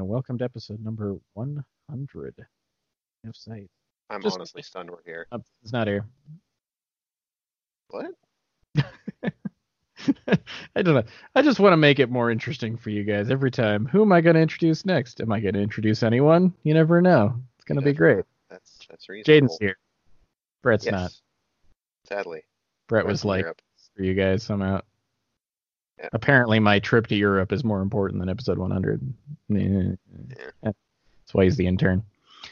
And welcome to episode number 100 of Sight. I'm Just- honestly stunned we're here. Uh, it's not here. What? I don't know. I just want to make it more interesting for you guys every time. Who am I going to introduce next? Am I going to introduce anyone? You never know. It's going to be great. That's that's reasonable. Jaden's here. Brett's yes. not. Sadly. Brett Brett's was like, Europe. for you guys, I'm out. Yeah. Apparently, my trip to Europe is more important than episode 100. Yeah. That's why he's the intern.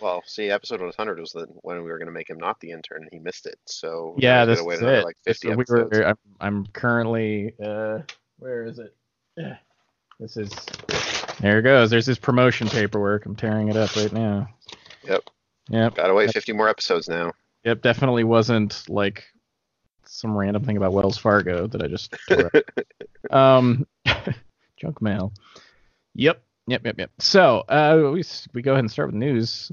Well, see, episode 100 was the when we were going to make him not the intern, and he missed it. So Yeah, he's this wait is it. like 50 So we episodes. were. I'm, I'm currently. Uh, where is it? This is. There it goes. There's his promotion paperwork. I'm tearing it up right now. Yep. Yep. Gotta wait 50 more episodes now. Yep. Definitely wasn't like some random thing about Wells Fargo that I just. tore up. um, junk mail. Yep. Yep. Yep. Yep. So uh, we we go ahead and start with news.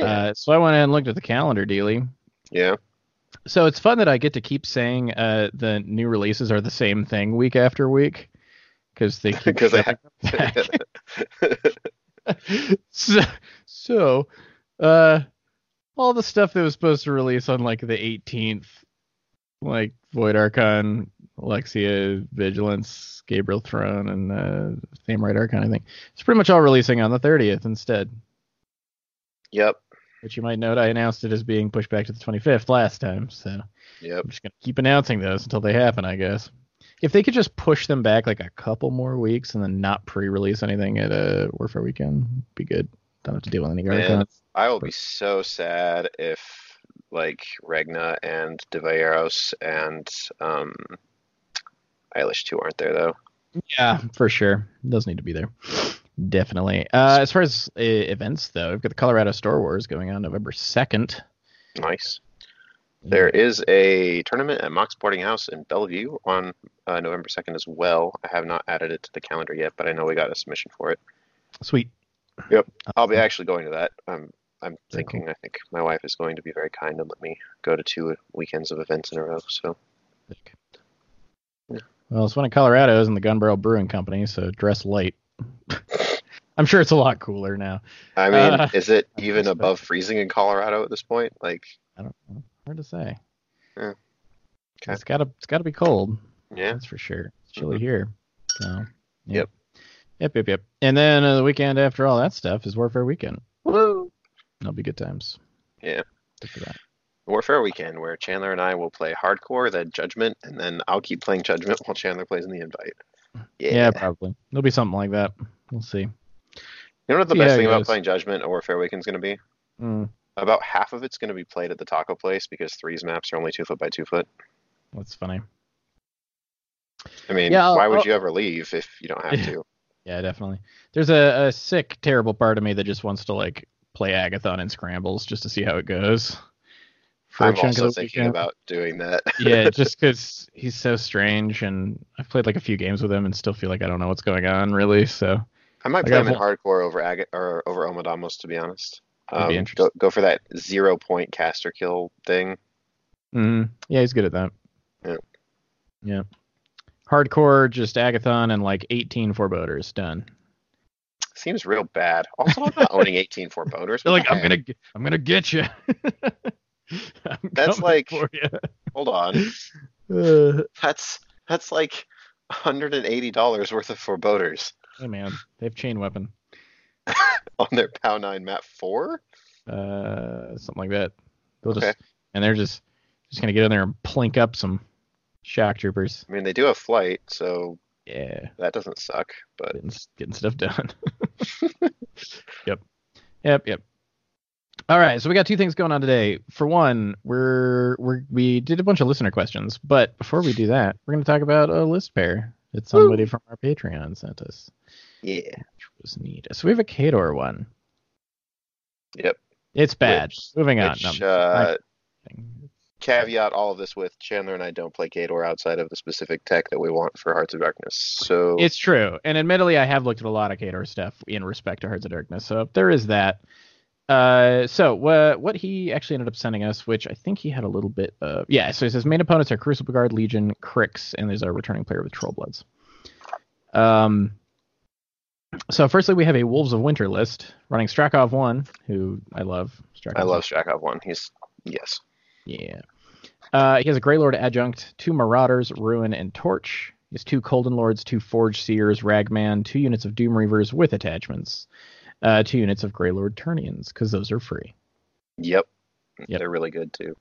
Uh, so I went and looked at the calendar, Dealey. yeah. So it's fun that I get to keep saying uh, the new releases are the same thing week after week because they keep Because them back. so, so uh, all the stuff that was supposed to release on like the 18th, like Void Archon, Alexia, Vigilance, Gabriel Throne, and uh, Thamrite Archon, I think it's pretty much all releasing on the 30th instead. yep. Which you might note, I announced it as being pushed back to the 25th last time, so. Yep. I'm just gonna keep announcing those until they happen, I guess. If they could just push them back like a couple more weeks and then not pre-release anything at a Warfare weekend, be good. Don't have to deal with any Archons. I will be so sad if like Regna and Devaeros and um Eilish too aren't there though. Yeah, for sure. Does need to be there. Definitely. Uh, as far as uh, events, though, we've got the Colorado Star Wars going on November 2nd. Nice. There is a tournament at Mox Boarding House in Bellevue on uh, November 2nd as well. I have not added it to the calendar yet, but I know we got a submission for it. Sweet. Yep. I'll be actually going to that. I'm I'm thinking I think my wife is going to be very kind and let me go to two weekends of events in a row. So. Yeah. Well, it's one of Colorado's and the Gun Barrel Brewing Company, so dress light. I'm sure it's a lot cooler now. I mean, Uh, is it even above freezing in Colorado at this point? Like, I don't know. Hard to say. Yeah. Okay. It's gotta it's gotta be cold. yeah, That's for sure. It's chilly Mhm. here. So. yeah. Yep. Yep. Yep. Yep. And then uh, the weekend after all that stuff is Warfare Weekend. That'll be good times. Yeah. Look for that. Warfare Weekend, where Chandler and I will play Hardcore, then Judgment, and then I'll keep playing Judgment while Chandler plays in the Invite. Yeah. Yeah. probably. There'll be something like that. We'll see. You know what the best thing about playing Judgment or Warfare Weekend's going to be? Mm, About half of it's going to be played at the taco place because threes maps are only two foot by two foot. that's funny. I mean, Yeah, I'll- why would I'll- you ever leave if you don't have to? Yeah, definitely. There's a, a sick, terrible part of me that just wants to like play Agathon and scrambles just to see how it goes. For I'm also thinking about doing that. yeah, just because he's so strange, and I've played like a few games with him and still feel like I don't know what's going on really. So I might I play him in hardcore over Ag- or over Omodamos to be honest. Be Um, interesting. go, go for that zero point caster kill thing. mm, yeah, he's good at that. Yeah. Yeah. Hardcore, just Agathon and like 18 foreboders done. Seems real bad. Also, I'm not owning 18 foreboders. They're like, I'm gonna, g- I'm gonna get you. That's like- you. Hold on. Uh, That's that's like 180 dollars worth of foreboders hey man, they have chain weapon. on their POW 9 map four. uh, something like that. They'll just and they're just just gonna get in there and plink up some shock troopers. I mean, they do have flight, so Yeah, that doesn't suck. But getting getting stuff done. yep, yep, yep. All right, so we got two things going on today. For one, we're we're we did a bunch of listener questions, but before we do that, we're gonna talk about a list pair. that somebody from our Patreon sent us, Yeah. which was neat. So we have a Khador one. Yep. It's bad. Which- Moving on. Which, No, uh, caveat all of this with Chandler and I don't play Khador outside of the specific tech that we want for Hearts of Darkness. So It's true, and admittedly, I have looked at a lot of Khador stuff in respect to Hearts of Darkness, so there is that. Uh, so what what he actually ended up sending us, which I think he had a little bit of, yeah. So he says main opponents are Crucible Guard, Legion, Cryx, and there's a returning player with Troll Bloods. Um. So firstly, we have a Wolves of Winter list running Strakov one, who I love. Strakov I love Strakov one. He's yes. yeah. Uh, he has a Grey Lord adjunct, two Marauders, Ruin, and Torch. He has two Koldun Lords, two Forge Seers, Ragman, two units of Doom Reavers with attachments, uh, two units of Grey Lord Ternions, because those are free. Yep. Yep. They're really good too.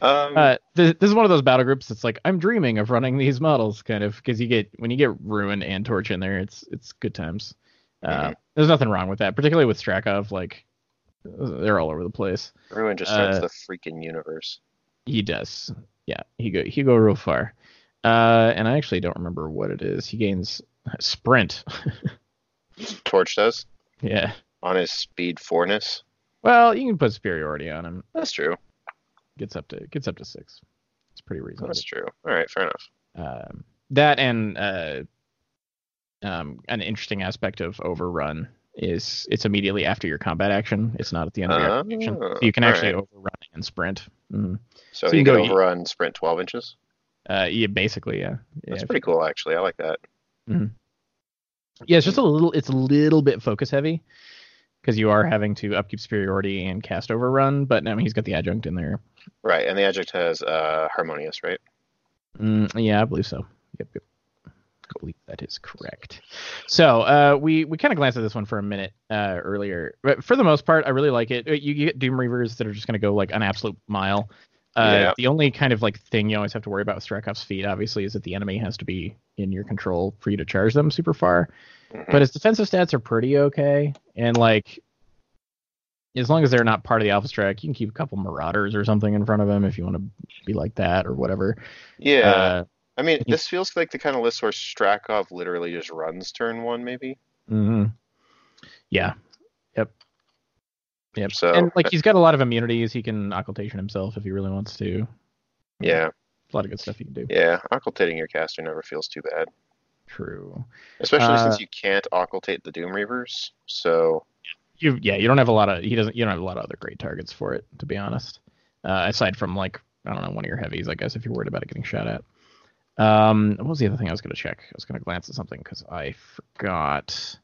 Um, Uh, th- this is one of those battle groups that's like, I'm dreaming of running these models, kind of, because you get when you get Ruin and Torch in there, it's it's good times. Uh, Mhm. There's nothing wrong with that, particularly with Strakov. Like, they're all over the place. Ruin just starts uh, the freaking universe. He does. Yeah, he go he go real far. Uh, and I actually don't remember what it is. He gains sprint. Torch does yeah. on his speed fourness. Well, you can put superiority on him. That's true. Gets up to gets up to six. It's pretty reasonable. That's true. All right, fair enough. Um, that and uh, um, an interesting aspect of overrun is it's immediately after your combat action. It's not at the end of your Ah, action. So you can actually right. overrun and sprint. Mhm. So, So he you can can go- overrun sprint 12 inches. Uh, yeah, basically, yeah. That's yeah, pretty cool, actually. I like that. Mm-hmm. Yeah, it's just a little it's a little bit focus heavy because you are having to upkeep superiority and cast overrun, but I mean he's got the adjunct in there. Right, and the adjunct has uh, harmonious, right? Mm, yeah, I believe so. Yep, yep. I believe that is correct. So uh, we we kind of glanced at this one for a minute uh, earlier, but for the most part, I really like it. Uh, You get Doom Reavers that are just going to go like an absolute mile. Uh, Yeah. The only kind of like thing you always have to worry about with Strakov's feet, obviously, is that the enemy has to be in your control for you to charge them super far. Mhm. But his defensive stats are pretty okay, and like as long as they're not part of the Alpha Strike, you can keep a couple Marauders or something in front of him if you want to be like that or whatever. Yeah. Uh, I mean, this feels like the kind of list where Strakov literally just runs turn one, maybe. Mm-hmm. Yeah. Yep. Yep. So, and like he's got a lot of immunities. He can occultation himself if he really wants to. Yeah, A lot of good stuff you can do. yeah. Occultating your caster never feels too bad, True. especially Uh, since you can't occultate the Doom Reavers. So, You yeah, you don't have a lot of he doesn't you don't have a lot of other great targets for it, to be honest. Uh, aside from like, I don't know, one of your heavies, I guess, if you're worried about it getting shot at. Um, what was the other thing I was gonna check? I was gonna glance at something because I forgot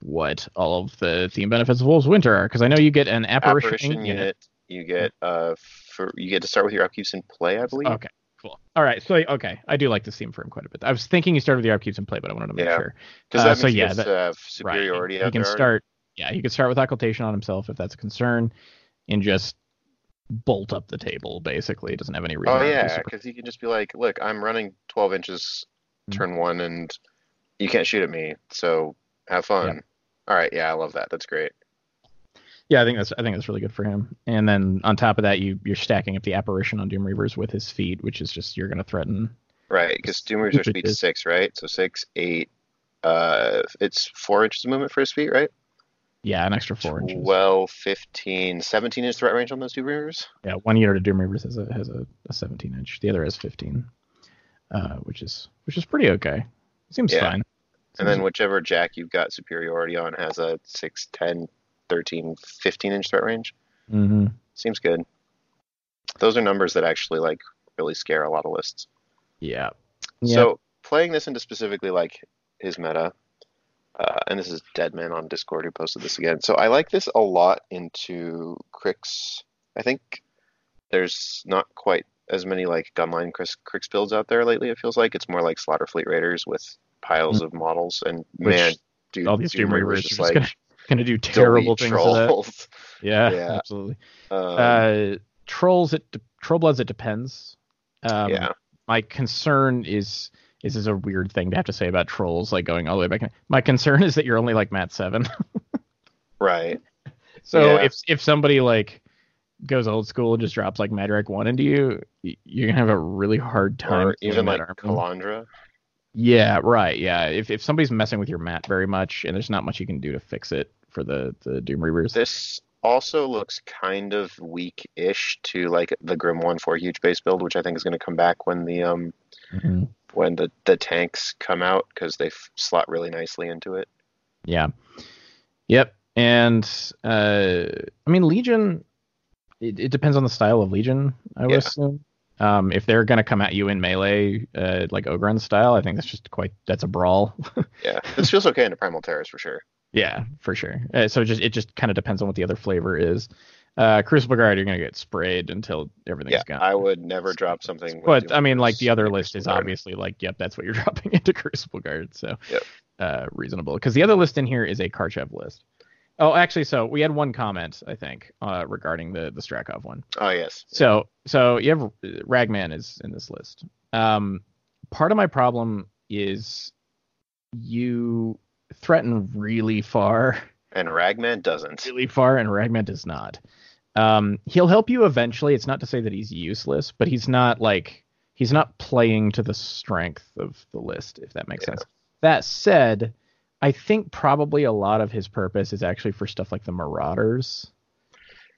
what all of the theme benefits of Wolves Winter are. Because I know you get an apparition, apparition unit, you get uh, for you get to start with your upkeeps in play, I believe. Okay, cool. All right, so okay, I do like this theme for him quite a bit. I was thinking you started with your upkeeps in play, but I wanted to make Yeah. sure. Because Uh, so yeah, that- to have Right. superiority He can there start. Yeah, he could start with occultation on himself if that's a concern, and just bolt up the table. Basically, It doesn't have any reason. Oh yeah, because he can just be like, "Look, I'm running 12 inches, Mhm. turn one, and you can't shoot at me, so have fun." All right, yeah, I love that. That's great. Yeah, I think that's I think that's really good for him. And then on top of that, you you're stacking up the apparition on Doom Reavers with his feet, which is just you're going to threaten. Right, because Doom Reavers are speed six, right? So six, eight. Uh, it's four inches of movement for his feet, right? Yeah, an extra four inches. 12, 15, 17 inch threat range on those Doom Reavers. Yeah, one unit of Doom Reavers has a has a, a 17 inch. The other has 15, uh, which is which is pretty okay. Seems Yeah. fine. And then whichever jack you've got superiority on has a 6, 10, 13, 15 inch threat range. Mm hmm Seems good. Those are numbers that actually like really scare a lot of lists. Yeah. Yeah. So playing this into specifically like his meta, uh, and this is Deadman on Discord who posted this again. So I like this a lot into Cryx. I think there's not quite as many like gunline Cryx, Cryx builds out there lately. It feels like it's more like Slaughter Fleet Raiders with piles of models. And. Which man, dude, all these Doom are just like gonna, gonna do terrible things to that. trolls. Yeah, Yeah. absolutely. Um, uh, trolls, it de- troll bloods. It depends. Um, yeah, My concern is this is a weird thing to have to say about trolls, like going all the way back. My concern is that you're only like Mat seven. right. so Yeah. if if somebody like goes old school and just drops like Madrak one into you, you're gonna have a really hard time. Or even like. Calandra. Yeah, right. Yeah, if if somebody's messing with your mat very much, and there's not much you can do to fix it for the the Doom Reavers. This also looks kind of weak-ish to like the Grim One for huge base build, which I think is going to come back when the um Mhm. when the the tanks come out because they f- slot really nicely into it. Yeah. Yep. And uh, I mean, Legion. It, it depends on the style of Legion, I would Yeah. assume. Um, if they're gonna come at you in melee, uh, like Ogrun style, I think that's just quite that's a brawl. Yeah, this feels okay in into Primal Terrors for sure. yeah, for sure. Uh, so it just it just kind of depends on what the other flavor is. Uh, Crucible Guard, you're gonna get sprayed until everything's Yeah, gone. I would never drop something. But I mean, like the other list is Guard. obviously like, yep, that's what you're dropping into Crucible Guard. So Yep. uh, reasonable. Because the other list in here is a Karchev list. Oh, actually, so we had one comment I think uh, regarding the the Strakov one. Oh yes. So so you have Ragman is in this list. Um, part of my problem is you threaten really far And Ragman doesn't. really far, and Ragman does not. Um, he'll help you eventually. It's not to say that he's useless, but he's not like he's not playing to the strength of the list, if that makes Yeah. sense. That said, I think probably a lot of his purpose is actually for stuff like the Marauders.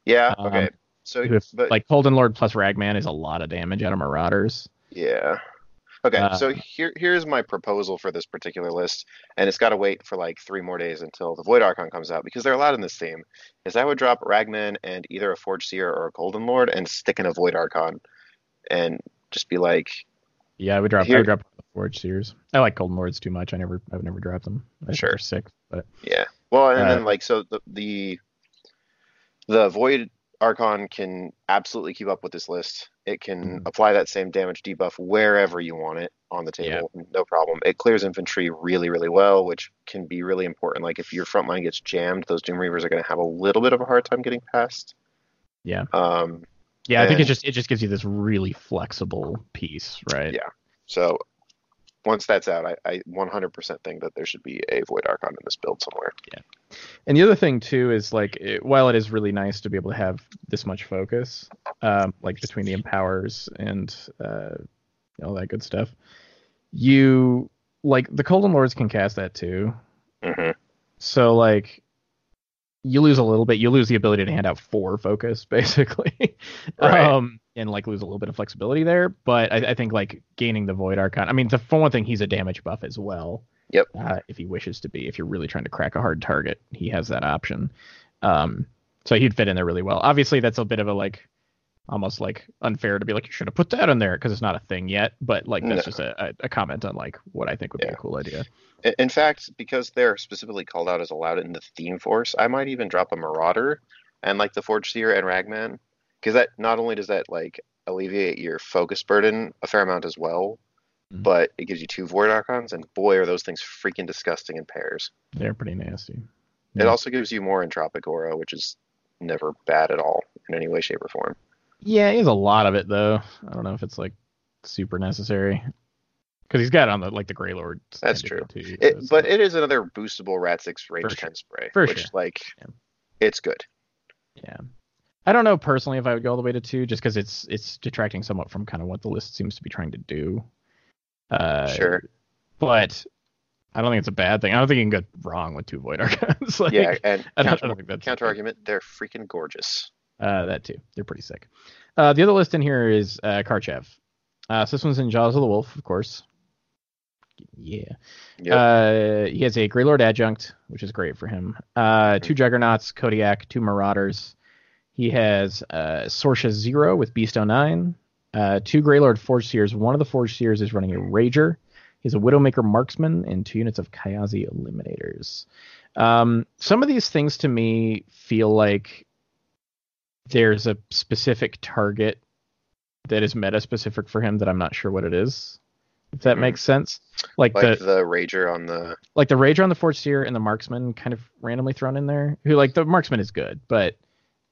Yeah. Um, Okay. So, if, but like Koldun Lord plus Ragman is a lot of damage out of Marauders. Yeah. Okay, Uh, so here here's my proposal for this particular list, and it's got to wait for like three more days until the Void Archon comes out because they're allowed in this theme. Is I would drop Ragman and either a Forge Seer or a Koldun Lord and stick in a Void Archon, and just be like, Yeah, I would drop. I would drop the Forge Seers. I like Koldun Lords too much. I never, I've never dropped them. I Sure. sick, but yeah. Well, and Uh, then like so the the the Void Archon can absolutely keep up with this list. It can Mhm. apply that same damage debuff wherever you want it on the table, no problem. It clears infantry really, really well, which can be really important. Like if your front line gets jammed, those Doom Reavers are going to have a little bit of a hard time getting past. yeah, Um, yeah. I think it just it just gives you this really flexible piece, right? Yeah. so once that's out, I, I 100% think that there should be a Void Archon in this build somewhere. Yeah. And the other thing too is like, it, while it is really nice to be able to have this much focus, um, like between the empowers and uh, all that good stuff, you like the Koldun Lords can cast that too. hmm So like, you lose a little bit. You lose the ability to hand out four focus, basically, Right. um, and like lose a little bit of flexibility there. But I, I think like gaining the Void Archon. I mean, the, for one thing, he's a damage buff as well. Yep. Uh, if he wishes to be, if you're really trying to crack a hard target, he has that option. Um, so he'd fit in there really well. Obviously, that's a bit of a like, almost like unfair to be like you should have put that in there because it's not a thing yet. But like that's No. just a, a, comment on like what I think would be a cool idea. In- In fact, because they're specifically called out as allowed in the theme force, I might even drop a Marauder and like the Forge Seer and Ragman, because that not only does that like alleviate your focus burden a fair amount as well, Mhm. but it gives you two Void Archons, and boy, are those things freaking disgusting in pairs. They're pretty nasty. It also gives you more Entropic Aura, which is never bad at all in any way, shape, or form. Yeah, he has a lot of it though. I don't know if it's like super necessary because he's got it on the like the Grey Lord. That's true. Too, so It, but like- it is another boostable Rat Six Range For Ten spray, For which sure. like Yeah. it's good. yeah, I don't know personally if I would go all the way to two, just because it's it's detracting somewhat from kind of what the list seems to be trying to do. Uh, Sure. but I don't think it's a bad thing. I don't think you can go wrong with two Void Archons. like, yeah, and I don't, I counter, don't think that's counter argument, they're freaking gorgeous. Uh, that too. They're pretty sick. Uh, the other list in here is uh, Karchev. Uh, so this one's in Jaws of the Wolf, of course. Yeah. Yep. Uh, he has a Grey Lord adjunct, which is great for him. Uh, Mm-hmm. two Juggernauts, Kodiak, two Marauders. He has uh, Sorsha Zero with Beast 09. Uh, two Grey Lord Forge Seers. One of the Forge Seers is running a Rager. He's a Widowmaker Marksman and two units of Kayazi Eliminators. Um, some of these things to me feel like there's a specific target that is meta specific for him that I'm not sure what it is. If that Mhm. makes sense. Like, like the the Rager on the like the Rager on the Forge Seer and the Marksman kind of randomly thrown in there. Who like the Marksman is good, but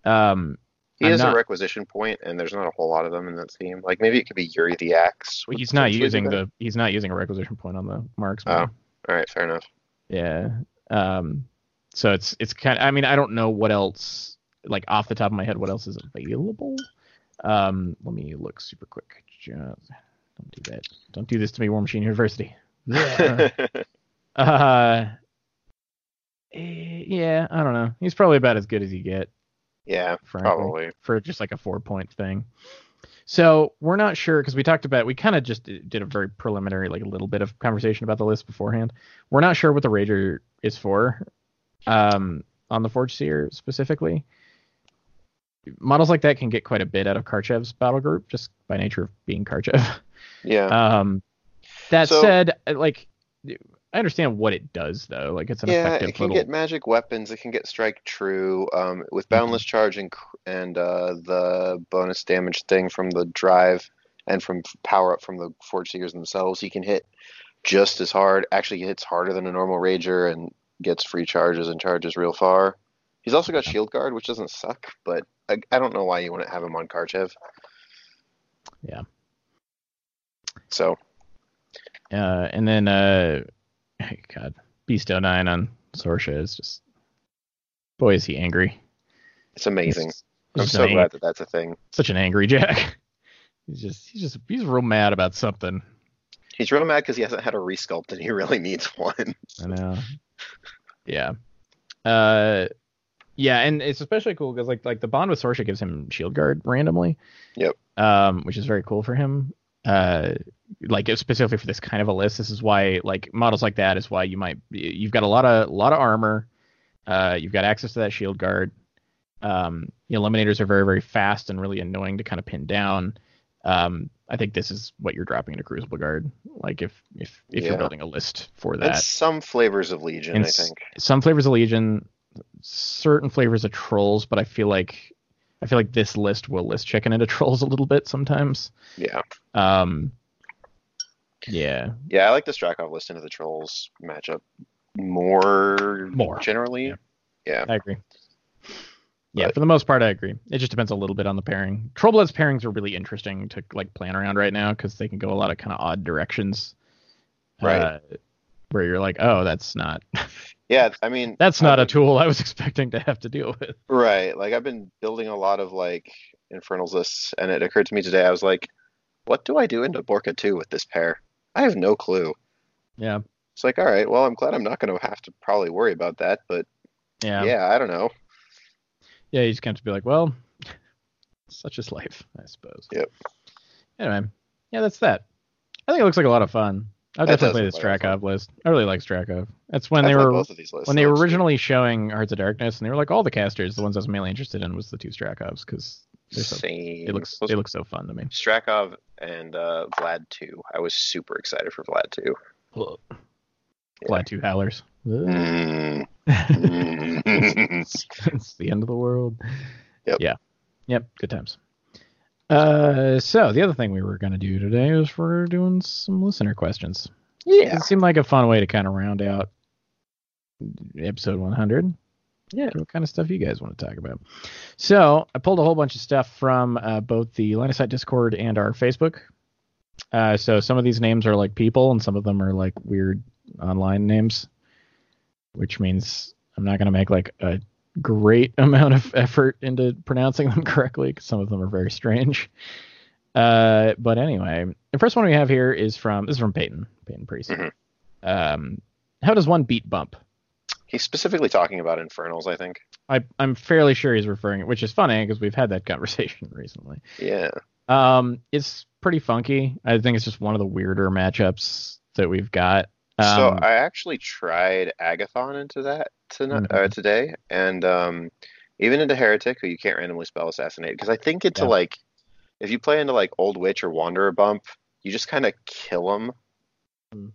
um he I'm has not- a requisition point, and there's not a whole lot of them in that theme. Like maybe it could be Yuri the Axe. would he's not using the he's not using a requisition point on the Marksman. Oh. All right, fair enough. Yeah. Um so it's it's kind of, I mean I don't know what else like off the top of my head what else is available. Um let me look super quick. Just, don't do that. Don't do this to me War Machine University. Yeah. uh, eh, yeah, I don't know. He's probably about as good as you get, yeah, frankly, probably. for just like a four point thing. So we're not sure because we talked about we kind of just did a very preliminary, like a little bit of conversation about the list beforehand. We're not sure what the Rager is for, um, on the Forge Seer specifically. Models like that can get quite a bit out of Karchev's battle group just by nature of being Karchev. Yeah. Um, that So- said, uh, like I understand what it does though. Like it's an yeah, effective it can little. get magic weapons. It can get strike true. Um, with Mm-hmm. boundless charge and and uh, the bonus damage thing from the drive and from power up from the forge seekers themselves, he can hit just as hard. Actually, he hits harder than a normal rager and gets free charges and charges real far. He's also got shield guard, which doesn't suck, but I, I don't know why you wouldn't have him on Karchev. Yeah. So Uh, and then uh, God, Beast 09 on Sorsha is just boy is he angry. it's amazing. He's I'm so glad that that's a thing. such an angry Jack. He's just he's just he's real mad about something. He's real mad because he hasn't had a resculpt and he really needs one. I know. Yeah. Uh, yeah, and it's especially cool because like like the bond with Sorsha gives him shield guard randomly. Yep. Um, which is very cool for him. Uh, like specifically for this kind of a list, this is why like models like that is why you might you've got a lot of a lot of armor. Uh, you've got access to that shield guard. Um, the eliminators are very very fast and really annoying to kind of pin down. Um, I think this is what you're dropping into Crucible Guard. Like if if if Yeah. you're building a list for And that some flavors of Legion, And I s- think. some flavors of Legion, certain flavors of Trolls, but I feel like I feel like this list will list chicken into Trolls a little bit sometimes. Yeah. Um, yeah, Yeah, I like the Strakov list into the Trolls matchup more, More. generally. Yeah. Yeah. I agree. Yeah, But- for the most part, I agree. It just depends a little bit on the pairing. Trollbloods pairings are really interesting to like plan around right now because they can go a lot of kind of odd directions. Right. Uh, where you're like, oh, that's not Yeah, I mean, that's I've not a tool I was expecting to have to deal with. Right. Like I've been building a lot of like Infernals lists, and it occurred to me today. I was like, what do I do into Borka 2 with this pair? I have no clue. Yeah, It's like, all right, well, I'm glad I'm not going to have to probably worry about that, but yeah, yeah, I don't know. Yeah, you just kind of be like, well, such is life, I suppose. Yep. Anyway, yeah, that's that. I think it looks like a lot of fun. I would That definitely play this look like a lot of Strakov list. I really like Strakov. That's when I they were both of these lists. when they were originally showing Hearts of Darkness, and they were like all the casters. The ones I was mainly interested in was the two Strakovs because they're so, Same. they look Those- they look so fun to me. Strakov and uh, Vlad 2. I was super excited for Vlad 2. Glad two howlers. Mm. it's, it's the end of the world. Yep. Yeah. Yep. Good times. Uh, so the other thing we were gonna do today is we're doing some listener questions. yeah. It seemed like a fun way to kind of round out episode 100. Yeah. What kind of stuff you guys want to talk about? So I pulled a whole bunch of stuff from uh, both the Line of Sight Discord and our Facebook. Uh, so some of these names are like people, and some of them are like weird online names, which means I'm not going to make like a great amount of effort into pronouncing them correctly because some of them are very strange. Uh, but anyway, the first one we have here is from this is from Peyton Peyton Priest. Mhm. Um, how does one beat bump? He's specifically talking about Infernals, I think. I, I'm fairly sure he's referring, which is funny because we've had that conversation recently. Yeah. Um, it's pretty funky. I think it's just one of the weirder matchups that we've got. Um, so I actually tried Agathon into that tonight, uh, Mhm. today, and um, even into Heretic, who you can't randomly spell assassinate, because I think into Yeah. like, if you play into like Old Witch or Wanderer bump, you just kind of kill them, Mm.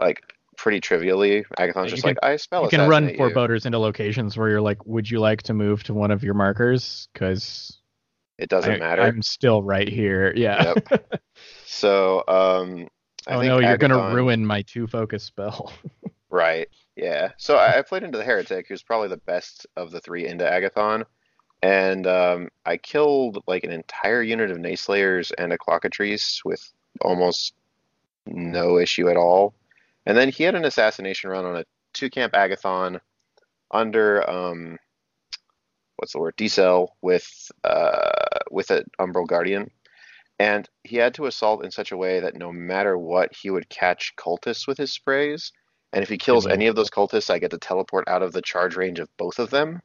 like pretty trivially. Agathon's You just can- like, I spell you can run foreboders into locations where you're like, would you like to move to one of your markers? Because It doesn't matter. I'm still right here. Yeah. So, um, I oh think no, you're gonna ruin my two focus spell. Right. Yeah. So I, played into the Heretic, who's probably the best of the three into Agathon. And um, I killed like an entire unit of Nayslayers and a Clockatrice with almost no issue at all. And then he had an assassination run on a two camp Agathon under um, what's the word? Decel with uh, with an Umbral Guardian. and he had to assault in such a way that no matter what, he would catch cultists with his sprays. And if he kills any of those cultists, I get to teleport out of the charge range of both of them.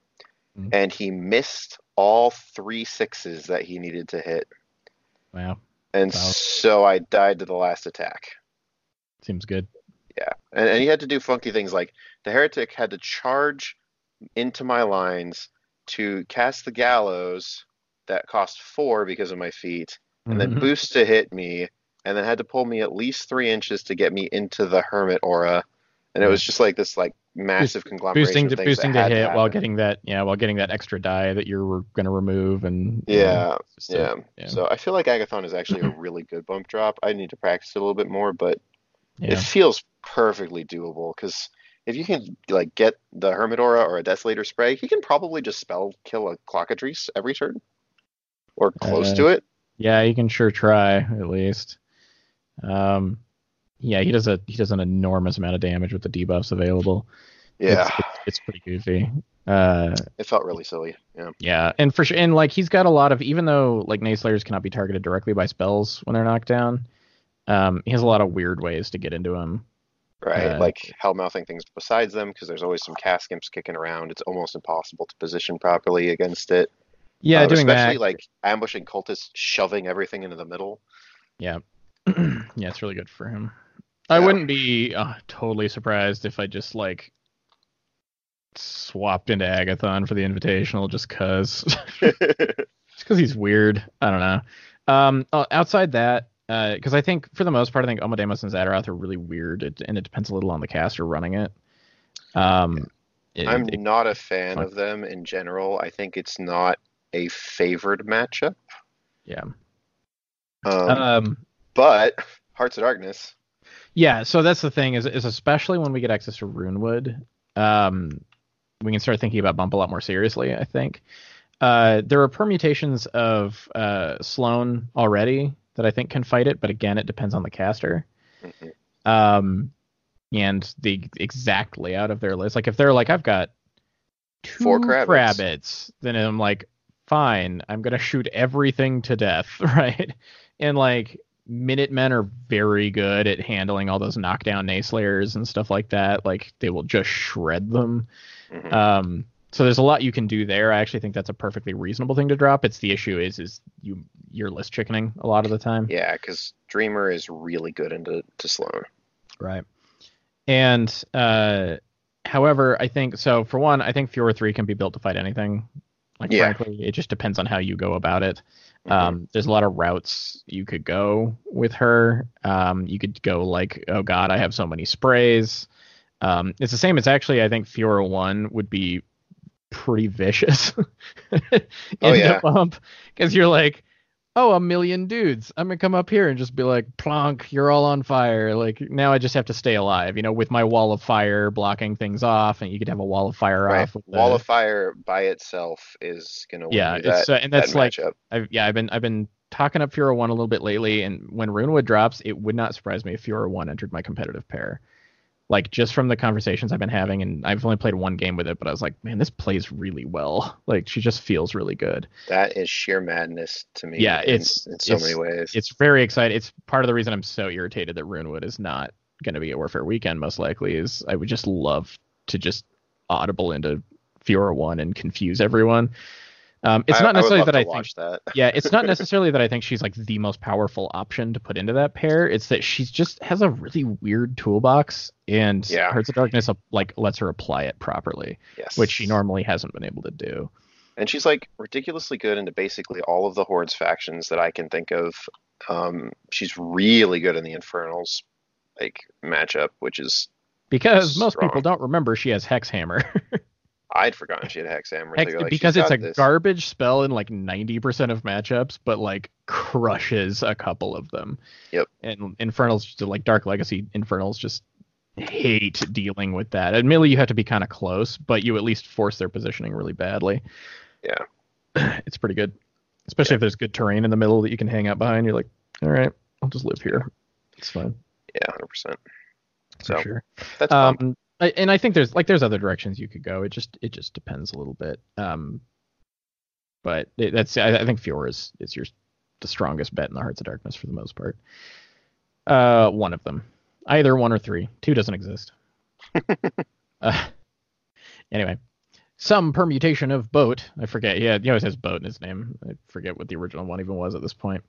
Mhm. And he missed all three sixes that he needed to hit. Wow, And Wow. so I died to the last attack. seems good. Yeah. And, and he had to do funky things like the heretic had to charge into my lines to cast the gallows that cost four because of my feet, and then Mhm. boost to hit me, and then had to pull me at least three inches to get me into the hermit aura. And it was just like this like massive conglomeration boosting of to things boosting to hit while getting that yeah while getting that extra die that you're going to remove and Yeah, just a- yeah. yeah. So I feel like Agathon is actually a really good bump drop. I need to practice it a little bit more, but yeah. it feels perfectly doable because if you can like get the Hermit Aura or a Desolator spray, he can probably just spell kill a Clockatrice every turn or close Uh, to it. Yeah, you can sure try at least. Um, yeah, he does a he does an enormous amount of damage with the debuffs available. Yeah, it's, it's, it's pretty goofy. Uh, it felt really silly. Yeah, yeah, and for sure, and like he's got a lot of even though like Nayslayers cannot be targeted directly by spells when they're knocked down. Um, he has a lot of weird ways to get into him. right. Uh, like hellmouthing things besides them because there's always some cask imps kicking around. It's almost impossible to position properly against it. Yeah, Uh, doing especially that. like ambushing cultists, shoving everything into the middle. yeah, yeah, it's really good for him. I wouldn't be uh, totally surprised if I just like swapped into Agathon for the Invitational just cause. just because he's weird. I don't know. Um, uh, outside that, because I think for the most part, I think Omodamos and Zadaroth are really weird, it, and it depends a little on the caster running it. Um, it- I'm it- not a fan of them in general. I think it's not a favored matchup. yeah. Um, Um, but Hearts of Darkness, yeah. So that's the thing is, is especially when we get access to Runewood, um, we can start thinking about Bump a lot more seriously. I think. Uh, there are permutations of uh, Sloan already that I think can fight it, but again, it depends on the caster. Mhm. um, and the exact layout of their list. Like if they're like, I've got two Four Kravitz. Kravitz, then I'm like, fine, I'm gonna shoot everything to death, right? And like Minutemen are very good at handling all those knockdown Nayslayers and stuff like that. Like they will just shred them. Mhm. Um, so there's a lot you can do there. I actually think that's a perfectly reasonable thing to drop. It's the issue is is you you're list chickening a lot of the time. yeah, because Dreamer is really good into to Sloan. Right. And uh however, I think so for one, I think Fiora 3 can be built to fight anything. Like Yeah. frankly, it just depends on how you go about it. Mhm. Um there's a lot of routes you could go with her. Um you could go like, oh god, I have so many sprays. Um it's the same it's actually I think Fiora 1 would be pretty vicious in Oh, the yeah. bump because you're like oh, a million dudes. I'm gonna come up here and just be like, plonk, you're all on fire. Like now I just have to stay alive, you know, with my wall of fire blocking things off, and you could have a wall of fire right. off. Wall the- of Fire by itself is gonna yeah, you that, it's uh, and that's that like. I've, yeah, I've been I've been talking up Fiora one a little bit lately, and when Runewood drops, it would not surprise me if Fiora one entered my competitive pair. Like just from the conversations I've been having, and I've only played one game with it, but I was like, man, this plays really well. Like she just feels really good. That is sheer madness to me. Yeah, in- it's- in so it's- many ways. It's very exciting. It's part of the reason I'm so irritated that Runewood is not going to be at Warfare Weekend. Most likely is I would just love to just audible into Fiora one and confuse everyone. Um, it's I- not necessarily that I think that. yeah, it's not necessarily that I think she's like the most powerful option to put into that pair. It's that she's just has a really weird toolbox, and Yeah. Hearts of Darkness uh, like lets her apply it properly, Yes. which she normally hasn't been able to do. and she's like ridiculously good into basically all of the hordes factions that I can think of. Um, she's really good in the Infernals like matchup, which is Because most Strong. people don't remember she has Hex Hammer. I'd forgotten she had. Hex, They're like, because it's a this." garbage spell in like 90% of matchups, but like crushes a couple of them. Yep. And Infernals, just like Dark Legacy Infernals, just hate dealing with that. Admittedly, you have to be kind of close, but you at least force their positioning really badly. Yeah. It's pretty good. Especially if there's good terrain in the middle that you can hang out behind. You're like, all right, I'll just live here. It's fine. Yeah, hundred percent. For So sure. that's fun. Um, I, and I think there's like there's other directions you could go. It just it just depends a little bit. Um, but it, that's I, I think Fiora is is your the strongest bet in the Hearts of Darkness for the most part. Uh, one of them, either one or three. Two doesn't exist. uh, anyway, some permutation of boat. I forget. Yeah, he always has boat in his name. I forget what the original one even was at this point.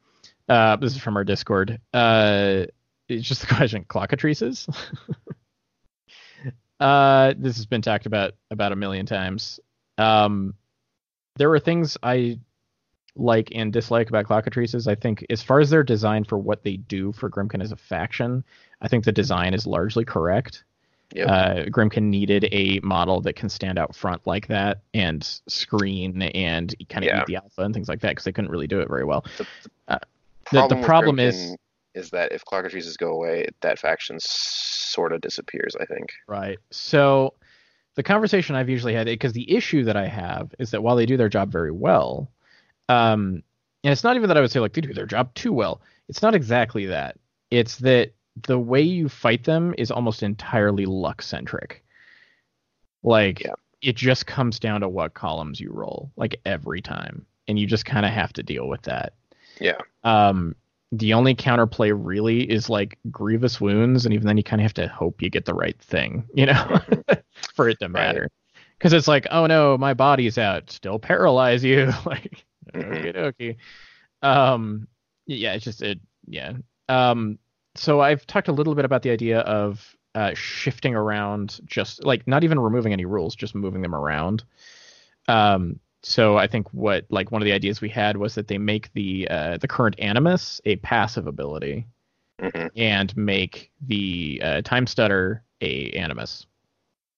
Uh, this is from our Discord. Uh, it's just the question: clockatrices. uh, this has been talked about about a million times. Um, there were things I like and dislike about clockatrices. I think as far as their design for what they do for Grymkin as a faction, I think the design is largely correct. Yep. Uh, Grymkin needed a model that can stand out front like that and screen and kind of Yeah. eat the alpha and things like that because they couldn't really do it very well. The, Uh, the- the problem Grymkin is- is that if clockatrices go away, that faction sort of disappears. I think. Right. So the conversation I've usually had, because the issue that I have is that while they do their job very well, um, and it's not even that I would say like they do their job too well. It's not exactly that. It's that the way you fight them is almost entirely luck centric. Like Yeah. it just comes down to what columns you roll, like every time, and you just kind of have to deal with that. Yeah. Um, the only counterplay really is like grievous wounds, and even then you kind of have to hope you get the right thing, you know, for it to matter. Because it's like, oh no, my body's out, still paralyze you, like, okay, okie dokie. Um, yeah, it's just it, yeah. Um, so I've talked a little bit about the idea of uh, shifting around, just like not even removing any rules, just moving them around. Um, so I think what like one of the ideas we had was that they make the uh, the current animus a passive ability hmm and make the uh, time stutter a animus.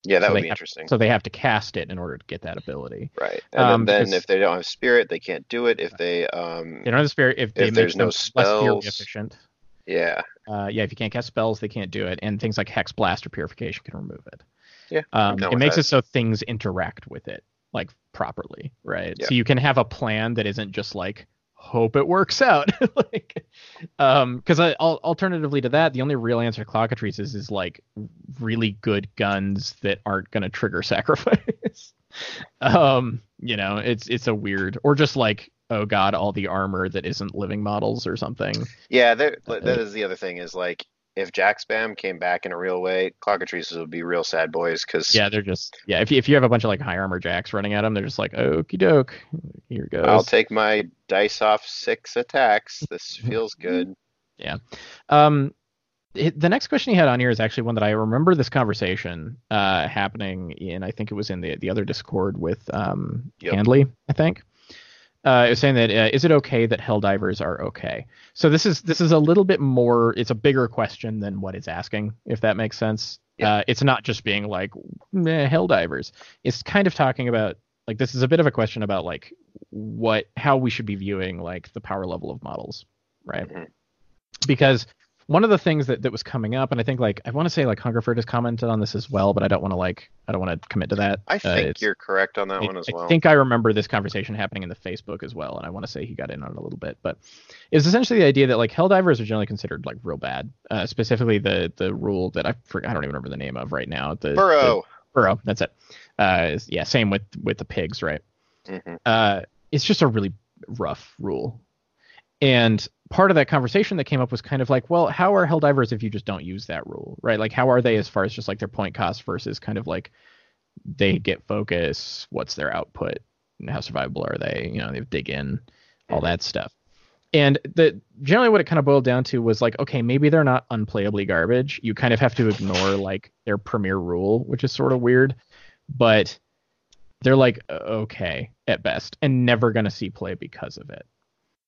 Yeah, that So would be have- interesting. So they have to cast it in order to get that ability. right. And um, then, if they don't have spirit, they can't do it. If they um They don't have the spirit if they If there's no less spells. efficient. yeah Uh, yeah, if you can't cast spells, they can't do it, and things like hex blast or purification can remove it. Yeah, um, it makes that. it so things interact with it like properly, right? Yeah. So you can have a plan that isn't just like hope it works out, like, um, because al- alternatively to that, the only real answer to clockatrices is like really good guns that aren't gonna trigger sacrifice. um, you know, it's it's a weird or just like oh god, all the armor that isn't living models or something. yeah. There, Uh, that is the other thing is like if Jack Spam came back in a real way, clockatrices would be real sad boys because Yeah, they're just yeah. If you, if you have a bunch of like high armor jacks running at them, they're just like okie doke. Here goes. I'll take my dice off six attacks. This feels good. Yeah. Um, it, the next question he had on here is actually one that I remember this conversation uh happening in. I think it was in the the other Discord with um Yep. Handley. I think. Uh, it was saying that uh, is it okay that Helldivers are okay? So this is this is a little bit more. It's a bigger question than what it's asking, if that makes sense. Yeah. Uh, it's not just being like meh, Helldivers. It's kind of talking about like this is a bit of a question about like what how we should be viewing like the power level of models, right? Mhm. Because one of the things that, that was coming up, and I think like I want to say like Hungerford has commented on this as well, but I don't want to like I don't want to commit to that. I Uh, think you're correct on that I, one as I well. I think I remember this conversation happening in the Facebook as well, and I want to say he got in on it a little bit. But it's essentially the idea that like Helldivers are generally considered like real bad. Uh, specifically the the rule that I I don't even remember the name of right now. The, the Burrow. Burrow. That's it. Uh, yeah, same with with the pigs, right? Mhm. uh, it's just a really rough rule. And part of that conversation that came up was kind of like, well, how are Helldivers if you just don't use that rule, right? Like, how are they as far as just like their point cost versus kind of like they get focus, what's their output, and how survivable are they? You know, they dig in, all that stuff. And the generally what it kind of boiled down to was like, okay, maybe they're not unplayably garbage. You kind of have to ignore like their premier rule, which is sort of weird, but they're like okay at best and never going to see play because of it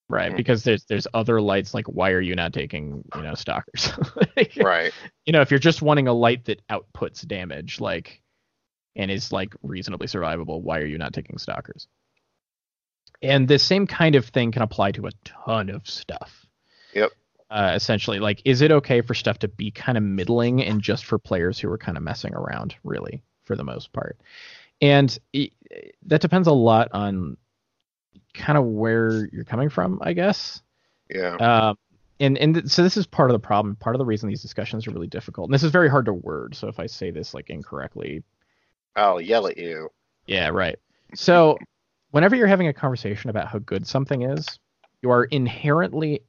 right Mhm. because there's there's other lights like why are you not taking you know stalkers Like, Right. you know if you're just wanting a light that outputs damage like and is like reasonably survivable why are you not taking stalkers and the same kind of thing can apply to a ton of stuff Yep. uh, essentially like is it okay for stuff to be kind of middling and just for players who are kind of messing around really for the most part and it, that depends a lot on kind of where you're coming from i guess Yeah. um, and and th- so this is part of the problem. Part of the reason these discussions are really difficult. And this is very hard to word. So if I say this like incorrectly, I'll yell at you. yeah, right. So whenever you're having a conversation about how good something is, you are inherently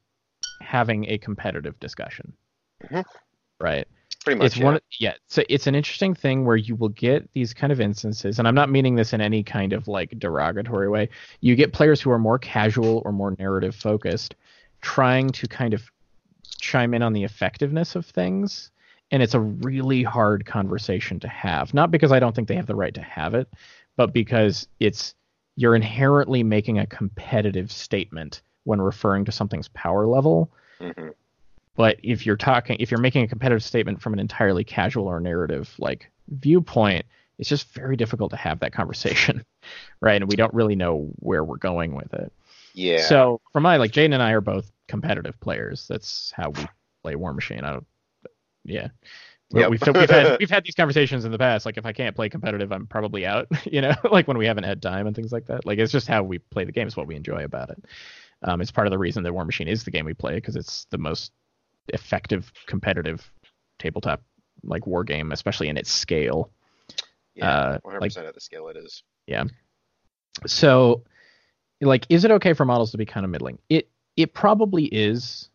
having a competitive discussion. Mhm. Right. Pretty much. it's yeah. one yeah so it's an interesting thing where you will get these kind of instances and i'm not meaning this in any kind of like derogatory way you get players who are more casual or more narrative focused trying to kind of chime in on the effectiveness of things and it's a really hard conversation to have not because i don't think they have the right to have it but because it's you're inherently making a competitive statement when referring to something's power level Mhm. But if you're talking if you're making a competitive statement from an entirely casual or narrative like viewpoint it's just very difficult to have that conversation right and we don't really know where we're going with it Yeah. so for my like Jane and I are both competitive players. That's how we play War Machine. I don't. Yeah. Yep. We've, we've had we've had these conversations in the past. Like if I can't play competitive, I'm probably out. You know, like when we haven't had time and things like that. Like it's just how we play the game. It's what we enjoy about it. Um, it's part of the reason that War Machine is the game we play because it's the most effective competitive tabletop like war game, especially in its scale. yeah. uh, 100% like- at the scale it is. Yeah. So like is it okay for models to be kind of middling it it probably is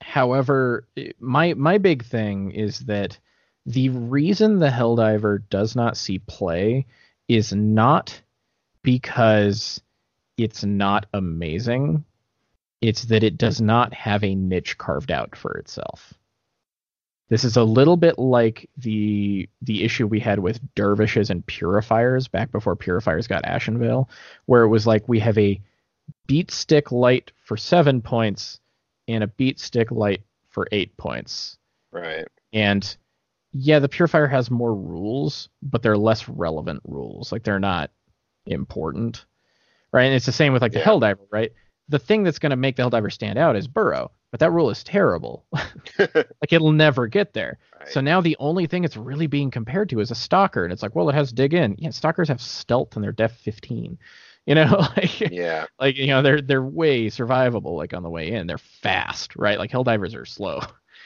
however my my big thing is that the reason the helldiver does not see play is not because it's not amazing it's that it does not have a niche carved out for itself this is a little bit like the the issue we had with dervishes and purifiers back before purifiers got Ashenvale, where it was like we have a beat stick light for seven points and a beat stick light for eight points. Right. And yeah, the purifier has more rules, but they're less relevant rules. Like they're not important. Right. And it's the same with like the Yeah. Helldiver, right? The thing that's going to make the Helldiver stand out is Burrow, but that rule is terrible. like it'll never get there. Right. So now the only thing it's really being compared to is a stalker, and it's like, well, it has dig in. Yeah, stalkers have stealth and they're def 15. You know, like yeah. like you know they're they're way survivable. Like on the way in, they're fast, right? Like helldivers are slow.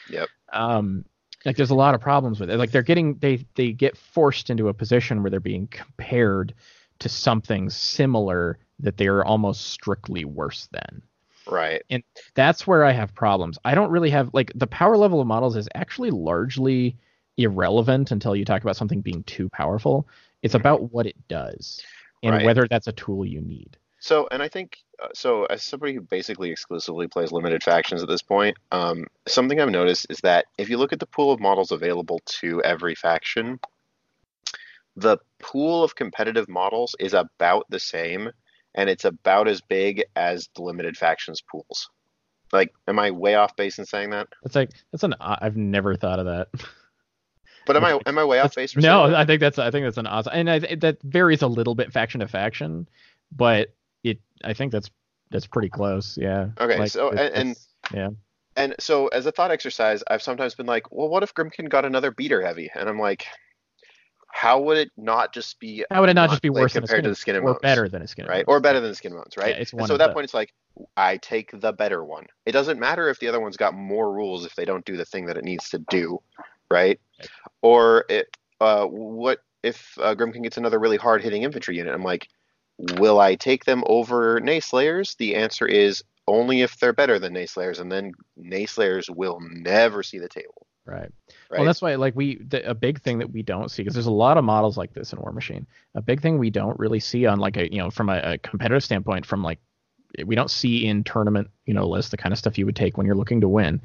Yep. Um, like there's a lot of problems with it. Like they're getting they they get forced into a position where they're being compared to something similar that they are almost strictly worse than Right. And that's where I have problems. I don't really have like the power level of models is actually largely irrelevant until you talk about something being too powerful. It's Mhm. about what it does and Right. whether that's a tool you need. So, and I think uh, so. As somebody who basically exclusively plays limited factions at this point, um, something I've noticed is that if you look at the pool of models available to every faction, the pool of competitive models is about the same, and it's about as big as the limited factions pools. Like, am I way off base in saying that? It's like that's an I've never thought of that. But am I am I way off base? For no, that? I think that's I think that's an awesome and I, that varies a little bit faction to faction, but it I think that's that's pretty close. Yeah. Okay, so- it's- and- and- it's- yeah. And so, as a thought exercise, I've sometimes been like, well, what if Grymkin got another beater heavy? And I'm like, how would it not just be How would it not just be worse compared to the skin and or better than a skin and right? Or better than the skin and bones, right? Yeah, it's and so at that the- point, it's like, I take the better one. It doesn't matter if the other one's got more rules if they don't do the thing that it needs to do, right? Right. Or it, uh, what if uh, Grymkin gets another really hard hitting infantry unit? I'm like, will I take them over Neighslayers? The answer is only if they're better than Neighslayers, and then Neighslayers will never see the table, Right. right? Well, that's why like we the, a big thing that we don't see because there's a lot of models like this in War Machine. A big thing we don't really see on like a you know from a, a competitive standpoint from like we don't see in tournament you know lists the kind of stuff you would take when you're looking to win.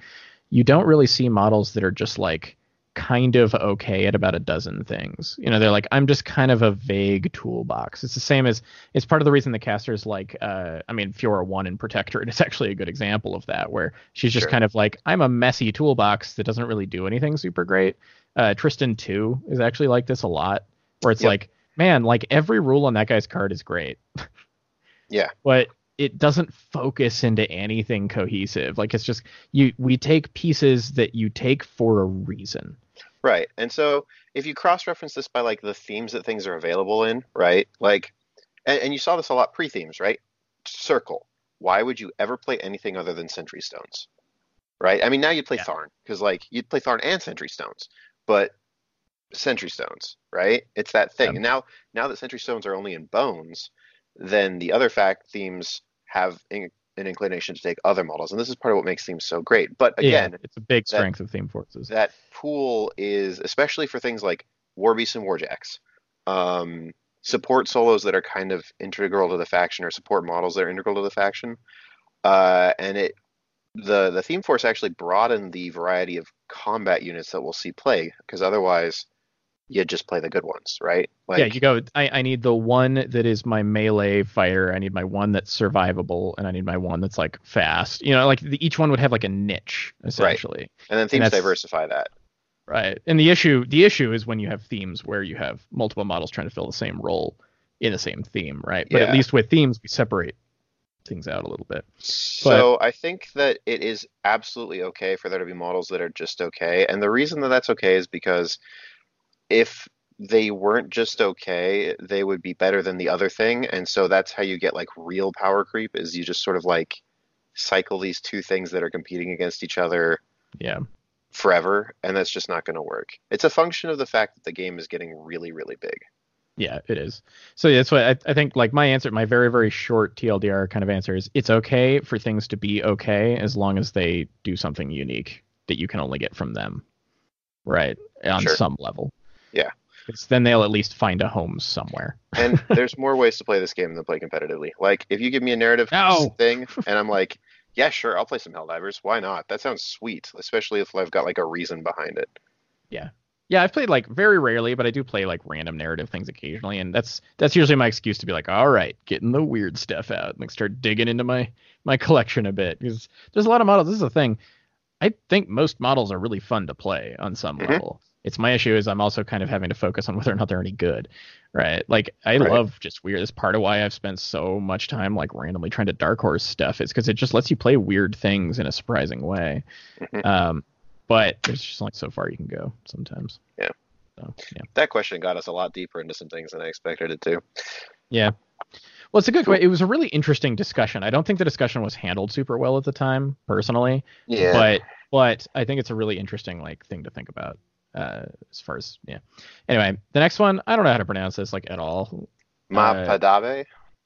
You don't really see models that are just like kind of okay at about a dozen things. You know, they're like I'm just kind of a vague toolbox. It's the same as it's part of the reason the casters like uh I mean Feora 1 in Protectorate is actually a good example of that where she's just Sure. kind of like I'm a messy toolbox that doesn't really do anything super great. Uh Tristan 2 is actually like this a lot where it's Yep. like man, like every rule on that guy's card is great. Yeah. But it doesn't focus into anything cohesive. Like it's just you we take pieces that you take for a reason. Right. And so if you cross reference this by like the themes that things are available in, right? Like and, and you saw this a lot pre-themes, right? Circle. Why would you ever play anything other than Sentry Stones? Right? I mean now you'd play Yeah. Tharn, because like you'd play Tharn and Sentry Stones. But Sentry Stones, right? It's that thing. Yeah. And now now that Sentry Stones are only in bones, then the other fact themes have in, an inclination to take other models, and this is part of what makes themes so great. But Yeah, again, it's a big that- strength of theme forces. that pool is especially for things like Warbeasts and Warjacks, um, support solos that are kind of integral to the faction, or support models that are integral to the faction, uh, and it the the theme force actually broadened the variety of combat units that we'll see play, because otherwise you just play the good ones, right? Like, yeah, you go. I, I need the one that is my melee fighter. I need my one that's survivable, and I need my one that's like fast. You know, like the, each one would have like a niche essentially. Right. and then themes that's- diversify that. Right. And the issue the issue is when you have themes where you have multiple models trying to fill the same role in the same theme, right? But Yeah. at least with themes we separate things out a little bit. So I think that it is absolutely okay for there to be models that are just okay. And the reason that that's okay is because if they weren't just okay, they would be better than the other thing. And so that's how you get like real power creep is you just sort of like cycle these two things that are competing against each other Yeah. forever. And that's just not going to work. It's a function of the fact that the game is getting really, really big. Yeah, it is. So that's why I, I think like my answer, my very very short TLDR kind of answer is it's okay for things to be okay as long as they do something unique that you can only get from them, right? On Sure. some level. Yeah. then they'll at least find a home somewhere. And there's more ways to play this game than play competitively. Like if you give me a narrative No. thing and I'm like, yeah, sure, I'll play some Helldivers. Why not? That sounds sweet, especially if I've got like a reason behind it. Yeah, Yeah, I've played like very rarely, but I do play like random narrative things occasionally, and that's that's usually my excuse to be like, all right, getting the weird stuff out, and like start digging into my my collection a bit because there's a lot of models. This is the thing. I think most models are really fun to play on some Mhm. level. It's my issue is I'm also kind of having to focus on whether or not they're any good, right? Like I Right. love just weird. It's part of why I've spent so much time like randomly trying to dark horse stuff. It's because it just lets you play weird things in a surprising way. Mhm. Um, but there's just like so far you can go sometimes. Yeah. So yeah. That question got us a lot deeper into some things than I expected it to. Yeah. Well, it's a good. It was a really interesting discussion. I don't think the discussion was handled super well at the time, personally, Yeah. but but I think it's a really interesting like thing to think about. Uh, as far as yeah. Anyway, the next one, I don't know how to pronounce this like at all. Mapadabe?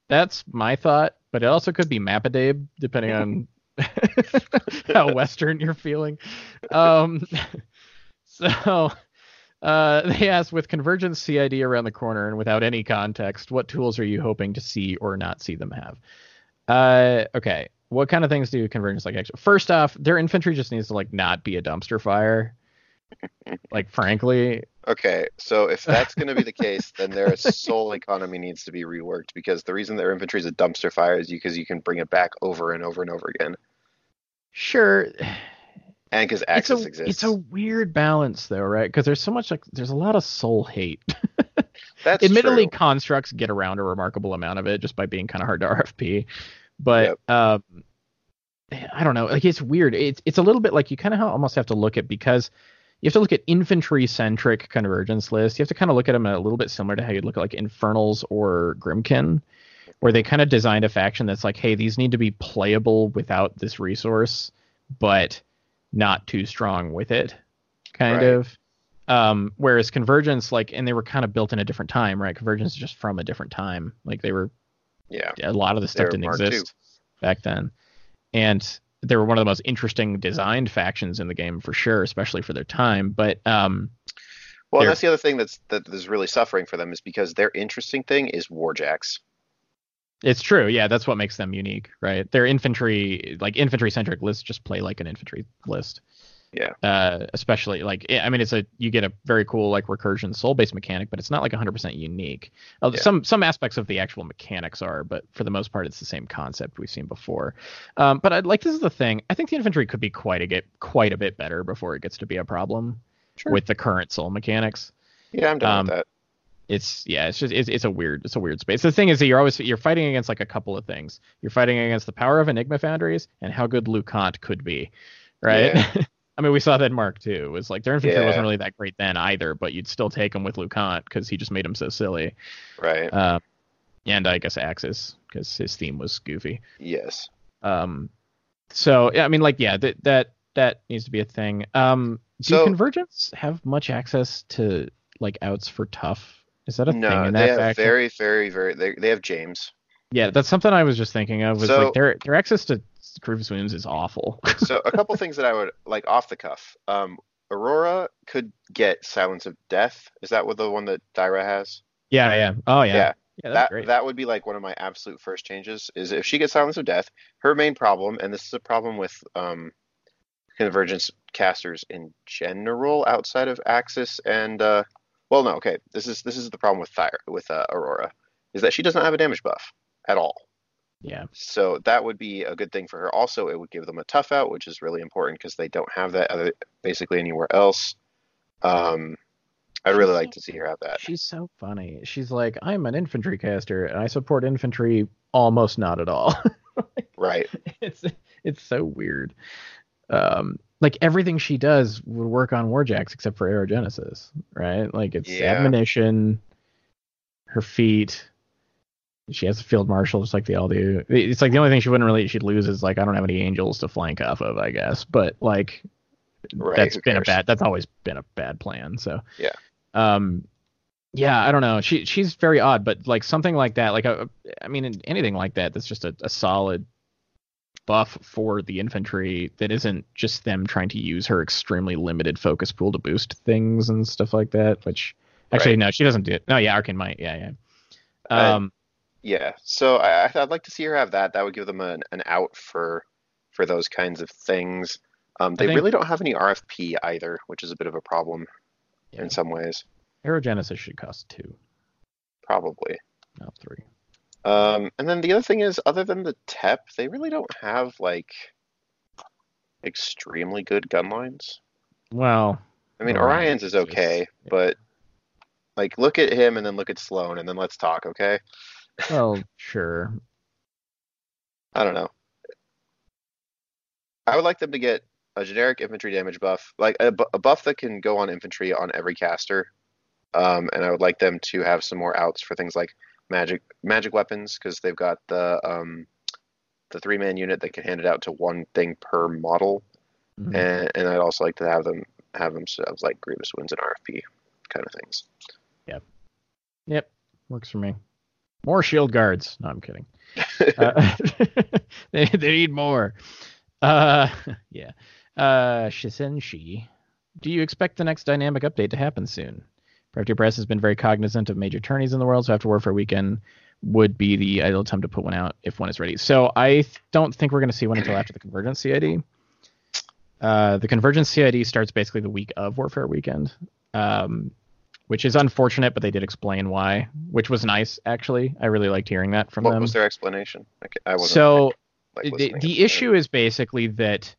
That's my thought, but it also could be Mapadabe, depending on how Western you're feeling. Um, so uh, they asked, with Convergence CID around the corner and without any context, what tools are you hoping to see or not see them have? Uh, okay, what kind of things do Convergence like? Actually, first off, their infantry just needs to like not be a dumpster fire. Like, frankly, Okay, so if that's going to be the case, then their soul economy needs to be reworked because the reason their infantry is a dumpster fire is because you can bring it back over and over and over again, sure, and because it's a exists. it's a weird balance though, right? Because there's so much like there's a lot of soul hate. That's Admittedly, true. constructs get around a remarkable amount of it just by being kind of hard to RFP. But um, I don't know. Like it's weird. It's it's a little bit like you kind of almost have to look at because you have to look at infantry centric convergence lists. You have to kind of look at them a little bit similar to how you'd look at like Infernals or Grymkin, where they kind of designed a faction that's like, hey, these need to be playable without this resource, but not too strong with it, kind Right. of. Um, whereas Convergence, like, and they were kind of built in a different time, right? Convergence is just from a different time. Like they were Yeah, a lot of the stuff didn't II. exist back then. And they were one of the most interesting designed factions in the game for sure, especially for their time. But um, well, that's the other thing that's that is really suffering for them is because their interesting thing is Warjacks. it's true. Yeah, that's what makes them unique, right? Their infantry, like infantry centric lists, just play like an infantry list. Yeah. Uh, especially like, I mean, it's a you get a very cool like recursion soul based mechanic, but it's not like 100% unique. Uh, Yeah. Some some aspects of the actual mechanics are, but for the most part, it's the same concept we've seen before. Um, but I'd like this is the thing. I think the infantry could be quite a get quite a bit better before it gets to be a problem Sure. with the current soul mechanics Yeah, I'm done Um, with that. it's yeah it's just it's, it's a weird it's a weird space the thing is that you're always you're fighting against like a couple of things you're fighting against the power of enigma foundries and how good lucant could be right i mean we saw that in mark too it was like their infantry Yeah. wasn't really that great then either but you'd still take him with lucant because he just made him so silly Right. uh, and i guess axis because his theme was goofy yes. um so yeah i mean like yeah that that that needs to be a thing um do So- convergence have much access to like outs for tough is that a thing No, they have faction? very, very, very. They they have James. Yeah, that's something I was just thinking of. Was So- like their their access to Grievous wounds is awful. so a couple things that I would like off the cuff. Um, Aurora could get Silence of Death. Is that what the one that Thyra has? yeah, yeah. Oh yeah. Yeah. Yeah, that great. that would be like one of my absolute first changes. Is if she gets Silence of Death, her main problem, and this is a problem with um, Convergence casters in general outside of Axis and uh, well, no, okay, this is this is the problem with Thyra, with uh, Aurora, is that she does not have a damage buff at all. Yeah. So that would be a good thing for her. Also, it would give them a tough out, which is really important because they don't have that other, basically anywhere else. Um, I'd really like to see her have that. She's so funny. She's like, I'm an infantry caster and I support infantry almost not at all. Right. it's it's so weird. Um, like everything she does would work on Warjacks except for Aerogenesis, right? Like it's Yeah. admonition, her feat. She has a field marshal just like they all do. It's like the only thing she wouldn't really she'd lose is like I don't have any angels to flank off of, I guess. But like Right, that's been a bad that's always been a bad plan. So Yeah. Um yeah, I don't know. She she's very odd, but like something like that, like a, I mean anything like that that's just a, a solid buff for the infantry that isn't just them trying to use her extremely limited focus pool to boost things and stuff like that. Which actually Right. no, she doesn't do it. No, yeah, Arcane might. Yeah, yeah. Uh, Um, Yeah. So I, I'd like to see her have that. That would give them an, an out for for those kinds of things. Um, they think- really don't have any RFP either, which is a bit of a problem Yeah. in some ways. Aerogenesis should cost two, Probably. not three. Um, and then the other thing is, other than the TEP, they really don't have like extremely good gun lines. Well, I mean, Orion's Orion's is okay, yeah. but like look at him and then look at Sloan and then let's talk, okay? Well, sure. I don't know. I would like them to get a generic infantry damage buff, like a, bu- a buff that can go on infantry on every caster. Um, and I would like them to have some more outs for things like magic magic weapons because they've got the um, the three man unit that can hand it out to one thing per model. Mhm. And, and I'd also like to have them have themselves like Grievous Wounds and RFP kind of things. Yep. Yep, works for me. More shield guards. No, I'm kidding. Uh, they they need more. Uh, yeah. Uh, Shisenshi, do you expect the next dynamic update to happen soon? Privateer Press has been very cognizant of major tourneys in the world, so after Warfare Weekend would be the ideal time to put one out if one is ready. So I th- don't think we're going to see one until after the Convergence CID. Uh, the Convergence CID starts basically the week of Warfare Weekend. Um, which is unfortunate, but they did explain why, which was nice actually. I really liked hearing that from what them. What was their explanation? Ca- I wasn't so like, the, the issue is basically that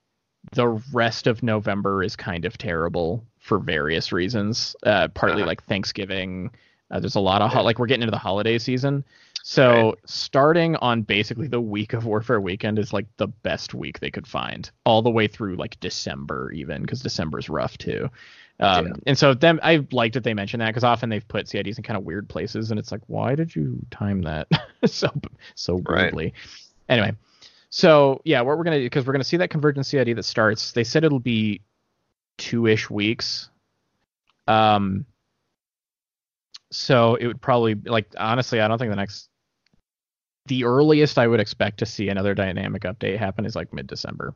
the rest of November is kind of terrible for various reasons. Uh, partly Uh-huh. like Thanksgiving. Uh, there's a lot of ho- like we're getting into the holiday season. So starting on basically the week of Warfare Weekend is like the best week they could find, all the way through like December even, because December's rough too. Um, Yeah. And so them, I liked that they mentioned that because often they've put CIDs in kind of weird places, and it's like, why did you time that so so Right. weirdly? Anyway, so yeah, what we're gonna do because we're gonna see that convergence CID that starts. They said it'll be two ish weeks. Um. So it would probably like honestly, I don't think the next. The earliest I would expect to see another dynamic update happen is like mid December.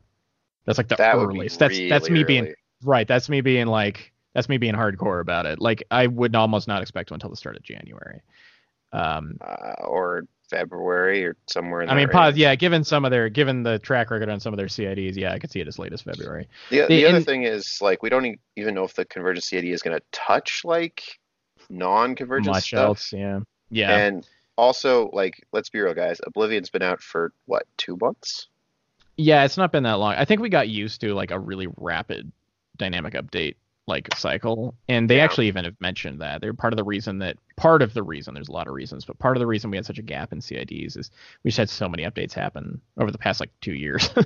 That's like the that earliest. That's that's me really being early. Right. That's me being like that's me being hardcore about it. Like I would almost not expect one until the start of January. Um, uh, or February or somewhere in I mean, pause. Yeah, given some of their, given the track record on some of their CIDs, yeah, I could see it as late as February. The, The- the other thing is like we don't even know if the convergence CID is going to touch like non-convergence Much stuff. else, yeah, yeah. And also, like, let's be real, guys. Oblivion's been out for what two months? Yeah, it's not been that long. I think we got used to like a really rapid dynamic update like cycle, and they Yeah. actually even have mentioned that they're part of the reason that part of the reason there's a lot of reasons, but part of the reason we had such a gap in CIDs is we just had so many updates happen over the past like two years.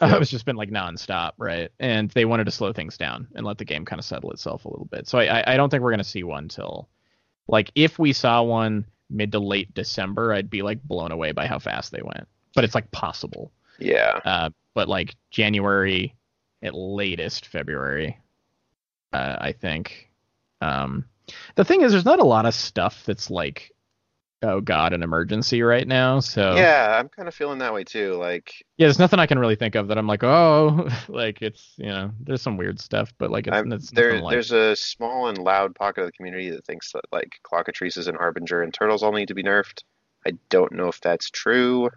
uh, it's just been like nonstop, right? And they wanted to slow things down and let the game kind of settle itself a little bit. So I I, don't think we're gonna see one till like if we saw one mid to late December, I'd be like blown away by how fast they went. But it's like possible Yeah, uh, but like January at latest February, uh, I think. Um, the thing is, there's not a lot of stuff that's like oh god, an emergency right now. So Yeah, I'm kind of feeling that way too. Like, yeah, there's nothing I can really think of that I'm like, oh, like it's you know, there's some weird stuff, but like it's, it's there, like, there's a small and loud pocket of the community that thinks that like Clockatrices and Harbinger and Turtles all need to be nerfed. I don't know if that's true.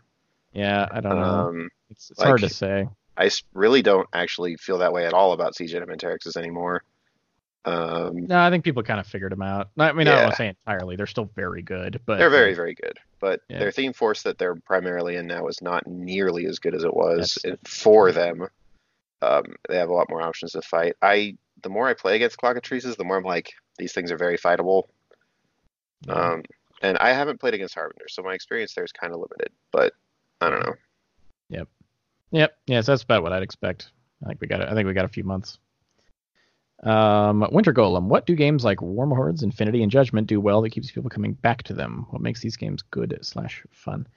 yeah, I don't know. Um, It's, it's hard to say. I really don't actually feel that way at all about Siege and Terexes anymore. Um, No, I think people kind of figured them out. I mean, I don't want to say entirely. They're still very good, but they're very, very good, but Yeah. their theme force that they're primarily in now is not nearly as good as it was it- for them. Um, they have a lot more options to fight. I the more I play against Clockatrices, the more I'm like, these things are very fightable. Yeah. Um, and I haven't played against Harbinger, so my experience there is kind of limited. But I don't know. Yep. Yeah, so that's about what I'd expect. I think we got. I think we got a few months. Um, Winter Golem. What do games like Warmahordes, Infinity, and Judgment do well that keeps people coming back to them? What makes these games good slash fun?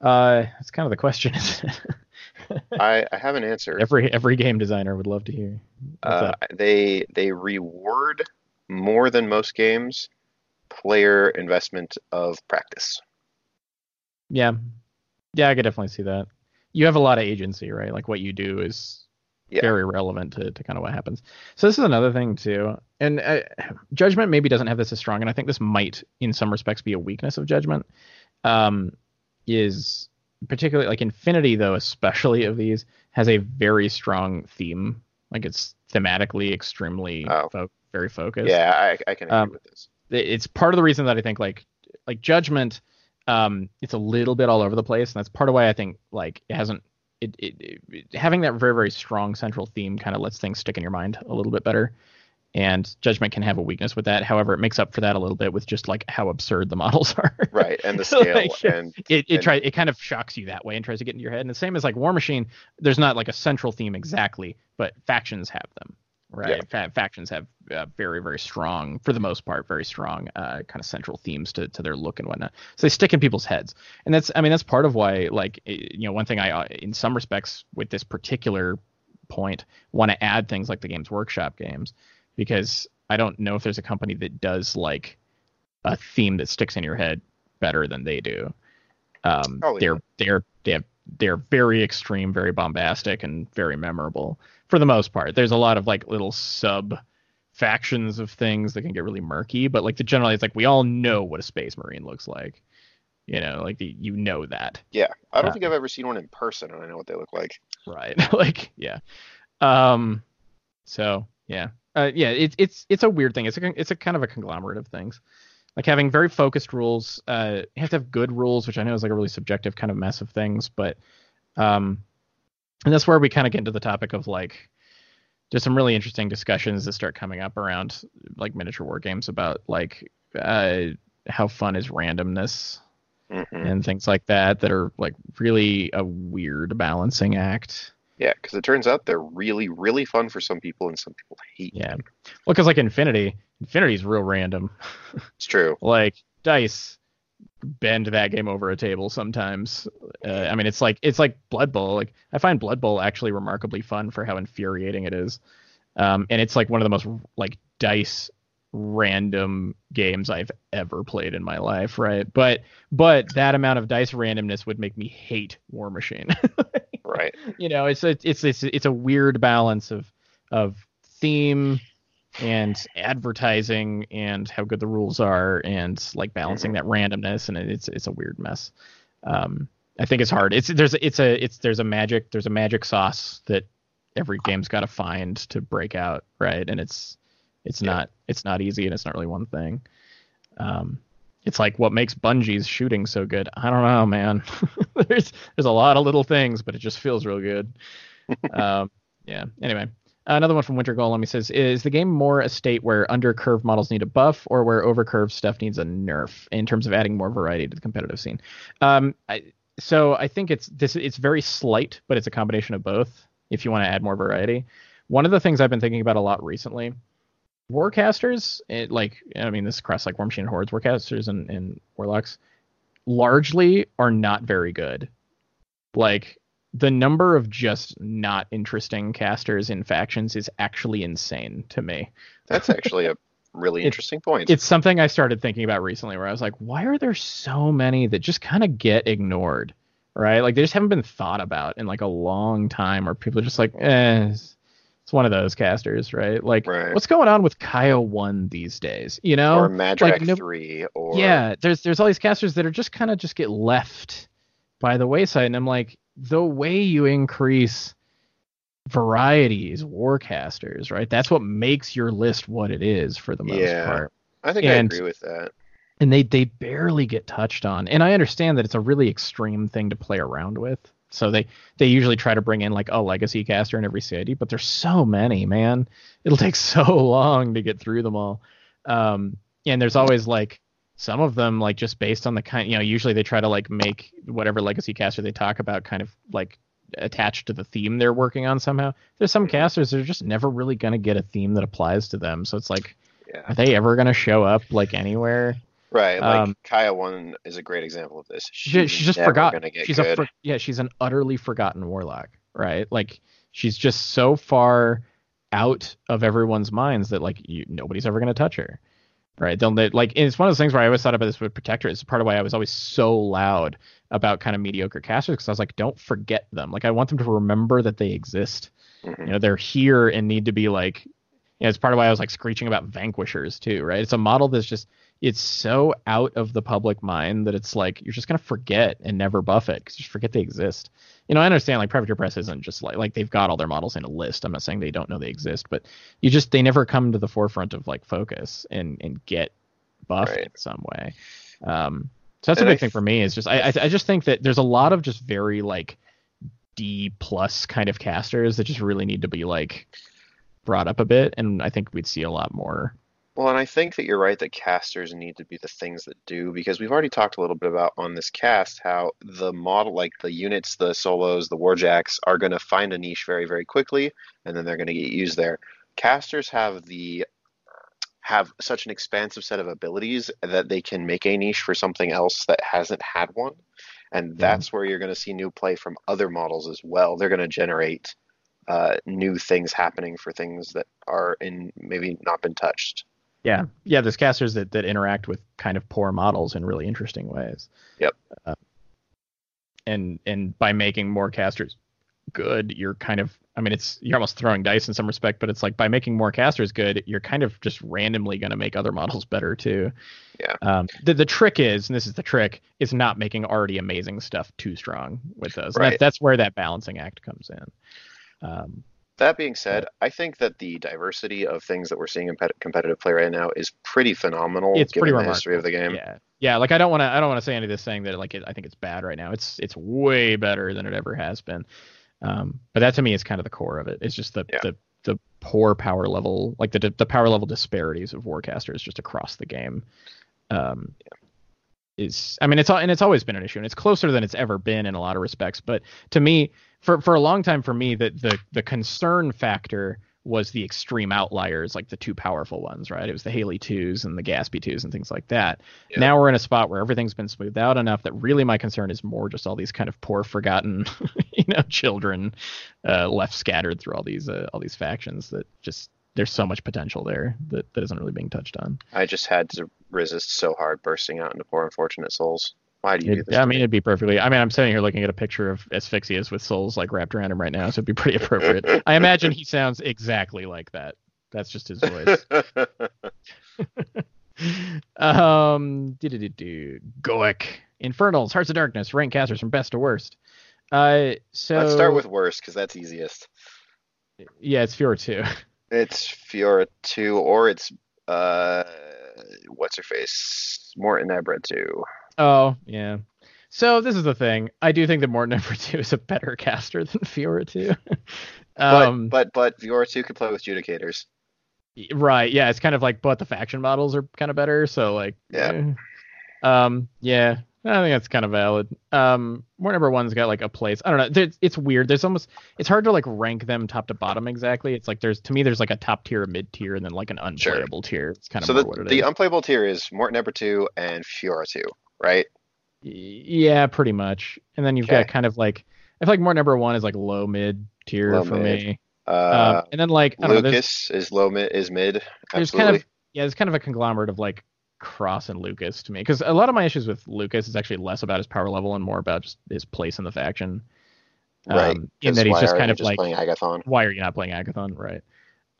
Uh, that's kind of the question. I, I have an answer. every every game designer would love to hear. Uh, they they reward more than most games player investment of practice. Yeah, yeah, I could definitely see that. You have a lot of agency, right? Like what you do is Yeah. very relevant to, to kind of what happens. So this is another thing too, and uh, judgment maybe doesn't have this as strong, and I think this might, in some respects, be a weakness of judgment. Um, is particularly like Infinity though, especially of these, has a very strong theme. Like it's thematically extremely Oh. fo- very focused Yeah, I, I can agree Um, with this. it's part of the reason that I think like like judgment um it's a little bit all over the place and that's part of why I think like it hasn't it, it, it having that very very strong central theme kind of lets things stick in your mind a little bit better and judgment can have a weakness with that however it makes up for that a little bit with just like how absurd the models are Right, and the scale Like, and it it And- try it kind of shocks you that way and tries to get into your head. And the same as like War Machine, there's not like a central theme exactly, but factions have them, right? Fa- factions have uh, very very strong, for the most part, very strong uh, kind of central themes to to their look and whatnot. So they stick in people's heads, and that's I mean that's part of why like eh, you know one thing I uh, in some respects with this particular point want to add things like the Games Workshop games because I don't know if there's a company that does like a theme that sticks in your head better than they do. Um, Probably they're they're they're they're very extreme, very bombastic, and very memorable for the most part. There's a lot of like little sub factions of things that can get really murky, but like the generally it's like we all know what a space marine looks like. You know, like the, you know that. yeah, I don't Uh, think I've ever seen one in person, and I know what they look like. right like yeah um so yeah uh yeah it's it's it's a weird thing it's a it's a kind of a conglomerate of things like having very focused rules uh you have to have good rules which i know is like a really subjective kind of mess of things but um and that's where we kind of get into the topic of like there's some really interesting discussions that start coming up around like miniature war games about like uh how fun is randomness hmm and things like that that are like really a weird balancing act Yeah, because it turns out they're really, really fun for some people, and some people hate. Yeah. Well, because like Infinity, Infinity's real random. It's true. Like dice bend that game over a table sometimes. Uh, I mean, it's like it's like Blood Bowl. Like I find Blood Bowl actually remarkably fun for how infuriating it is. Um, and it's like one of the most like dice random games I've ever played in my life, right? But but that amount of dice randomness would make me hate War Machine. Right. you know it's a it's it's it's a weird balance of of theme and advertising and how good the rules are and like balancing that randomness and it's it's a weird mess um i think it's hard it's there's it's a it's there's a magic there's a magic sauce that every game's got to find to break out right and it's it's Yeah. not it's not easy and it's not really one thing um it's like what makes Bungie's shooting so good. I don't know, man. there's there's a lot of little things, but it just feels real good. um, yeah. Anyway, another one from Winter Golem. He says, "Is the game more a state where under curved models need a buff, or where over curved stuff needs a nerf in terms of adding more variety to the competitive scene?" Um, I, so I think it's this. It's very slight, but it's a combination of both. If you want to add more variety, one of the things I've been thinking about a lot recently warcasters it, like i mean this is across like war machine and hordes warcasters and, and warlocks largely are not very good like the number of just not interesting casters in factions is actually insane to me That's actually a really It- interesting points. it's something I started thinking about recently where I was like, why are there so many that just kind of get ignored? Right? Like they just haven't been thought about in like a long time or people are just like, eh, it's, it's one of those casters, right? Like Right. what's going on with Kyo 1 these days? You know? or Madrak no- 3 or yeah, there's there's all these casters that are just kind of just get left by the wayside and I'm like, the way you increase varieties, is warcasters, right? That's what makes your list what it is for the most Yeah. part I think and- I agree with that. and they they barely get touched on. And I understand that it's a really extreme thing to play around with. So they they usually try to bring in like a legacy caster in every city, but there's so many, man. It'll take so long to get through them all. Um, and there's always like some of them like just based on the kind, you know, usually they try to like make whatever legacy caster they talk about kind of like attached to the theme they're working on somehow. There's some casters that are just never really gonna get a theme that applies to them. So it's like, Yeah. are they ever gonna show up like anywhere? Right. Like Um, Kaya one is a great example of this. she, She's, she's just forgotten. She's good. a for, yeah, she's an utterly forgotten warlock, right? Like she's just so far out of everyone's minds that like you, nobody's ever gonna touch her, right? They'll they, like it's one of those things where I always thought about this with protector. It's part of why I was always so loud about kind of mediocre casters because I was like, don't forget them. Like I want them to remember that they exist. Mhm. You know, they're here and need to be like. You know, it's part of why I was like screeching about vanquishers too, right? It's a model that's just it's so out of the public mind that it's like you're just gonna forget and never buff it because you just forget they exist. You know, I understand like Privateer Press isn't just like like they've got all their models in a list. I'm not saying they don't know they exist, but you just they never come to the forefront of like focus and and get buffed Right. in some way. Um, so that's And a I big thing for me. Is just I, I I just think that there's a lot of just very like D plus kind of casters that just really need to be like brought up a bit, and I think we'd see a lot more. Well, and I think that you're right that casters need to be the things that do because we've already talked a little bit about on this cast how the model, like the units, the solos, the warjacks, are going to find a niche very, very quickly, and then they're going to get used there. Casters have the have such an expansive set of abilities that they can make a niche for something else that hasn't had one, and that's where you're going to see new play from other models as well. They're going to generate uh, new things happening for things that are in maybe not been touched. Yeah, yeah. There's casters that that interact with kind of poor models in really interesting ways. Yep. Uh, and and by making more casters good, you're kind of I mean it's you're almost throwing dice in some respect, but it's like by making more casters good, you're kind of just randomly going to make other models better too. Yeah. Um, the the trick is, and this is the trick, is not making already amazing stuff too strong with those. Right. That, that's where that balancing act comes in. Um, That being said, I think that the diversity of things that we're seeing in pet- competitive play right now is pretty phenomenal it's given pretty the remarkable. history of the game. Yeah, yeah. Like I don't want to, I don't want to say any of this saying that like it, I think it's bad right now. It's it's way better than it ever has been. Um, but that to me is kind of the core of it. It's just the Yeah. the the poor power level, like the the power level disparities of warcasters just across the game. Um, is I mean it's all and it's always been an issue and it's closer than it's ever been in a lot of respects. But to me, for for a long time, for me, the the the concern factor was the extreme outliers, like the too powerful ones, right? It was the Haley twos and the Gaspy twos and things like that. Yeah. Now we're in a spot where everything's been smoothed out enough that really my concern is more just all these kind of poor, forgotten, you know, children uh, left scattered through all these uh, all these factions that just there's so much potential there that, that isn't really being touched on. I just had to resist so hard bursting out into poor unfortunate souls. Why do you do this? I mean, it'd be perfectly. I mean, I'm sitting here looking at a picture of Asphyxious with souls like wrapped around him right now, so it'd be pretty appropriate. I imagine he sounds exactly like that. That's just his voice. um, do Goic, Infernals, Hearts of Darkness, rank casters from best to worst. Uh, so Let's start with worst because that's easiest. yeah, it's Feora two. It's Feora two, or it's uh, what's her face, Mortenebra two. Oh yeah. So this is the thing. I do think that Mortenebra two is a better caster than Feora two. But um, but but Feora two could play with Judicators. Right. Yeah. It's kind of like, but the faction models are kind of better. So like, Yeah. eh. Um. Yeah. I think that's kind of valid. Um. More number one's got like a place. I don't know. There's, it's weird. There's almost. It's hard to like rank them top to bottom exactly. It's like there's to me there's like a top tier, a mid tier, and then like an Sure. unplayable tier. It's kind of So the the unplayable tier is Mortenebra two and Feora two, right? Yeah, pretty much. And then you've Okay. got kind of like I feel like more number one is like low mid tier Low for mid. me. Uh, um, and then like don't know, Lucas is low mid is mid. there's kind of yeah, it's kind of a conglomerate of like Cross and Lucas to me because a lot of my issues with Lucas is actually less about his power level and more about just his place in the faction. Right. Um, in that he's just kind of like, playing Agathon. why are you not playing Agathon? Right.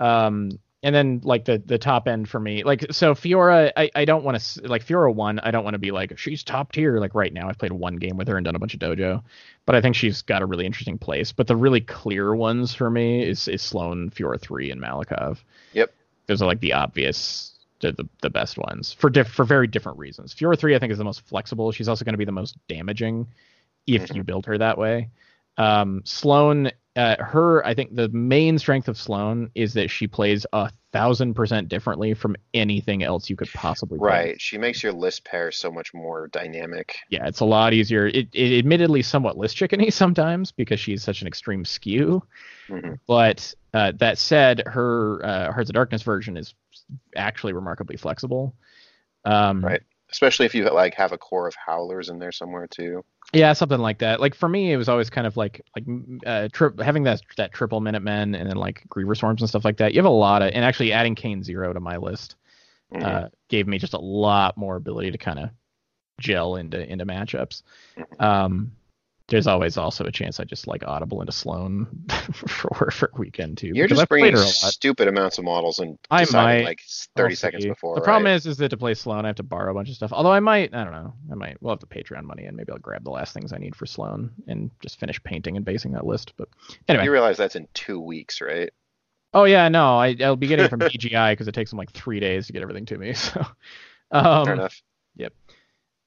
Um, and then like the the top end for me, like so Feora, I, I don't want to like Feora one. I don't want to be like she's top tier. Like right now, I've played one game with her and done a bunch of dojo, but I think she's got a really interesting place. But the really clear ones for me is is Sloan, Feora three, and Malikov. Yep. Those are like the obvious. The, the, the best ones for diff, for very different reasons. Feora three I think is the most flexible. She's also going to be the most damaging if Mhm. you build her that way. Um, Sloan, uh, her, I think the main strength of Sloan is that she plays a thousand percent differently from anything else you could possibly play. Right. She makes your list pair so much more dynamic. Yeah, it's a lot easier. It, it admittedly somewhat list chickeny sometimes because she's such an extreme skew. Mhm. But uh, that said, her uh, Hearts of Darkness version is actually remarkably flexible. Um, Right. Especially if you like have a core of howlers in there somewhere too. Yeah, something like that. Like for me, it was always kind of like like uh, tri- having that that triple Minutemen and then like Griever Swarms and stuff like that. You have a lot of, and actually adding Kane Zero to my list uh, gave me just a lot more ability to kind of gel into into matchups. Mhm. Um, there's always also a chance I just like audible into Sloan for for a weekend too. You're just bringing her a lot. stupid amounts of models and I deciding might. like 30 We'll seconds see. before. The problem is, is that to play Sloan, I have to borrow a bunch of stuff. Although I might, I don't know, I might. We'll have the Patreon money, and maybe I'll grab the last things I need for Sloan and just finish painting and basing that list. But anyway, you realize that's in two weeks, right? oh yeah, no, I, I'll be getting it from DGI because it takes them like three days to get everything to me. So, um, Fair enough.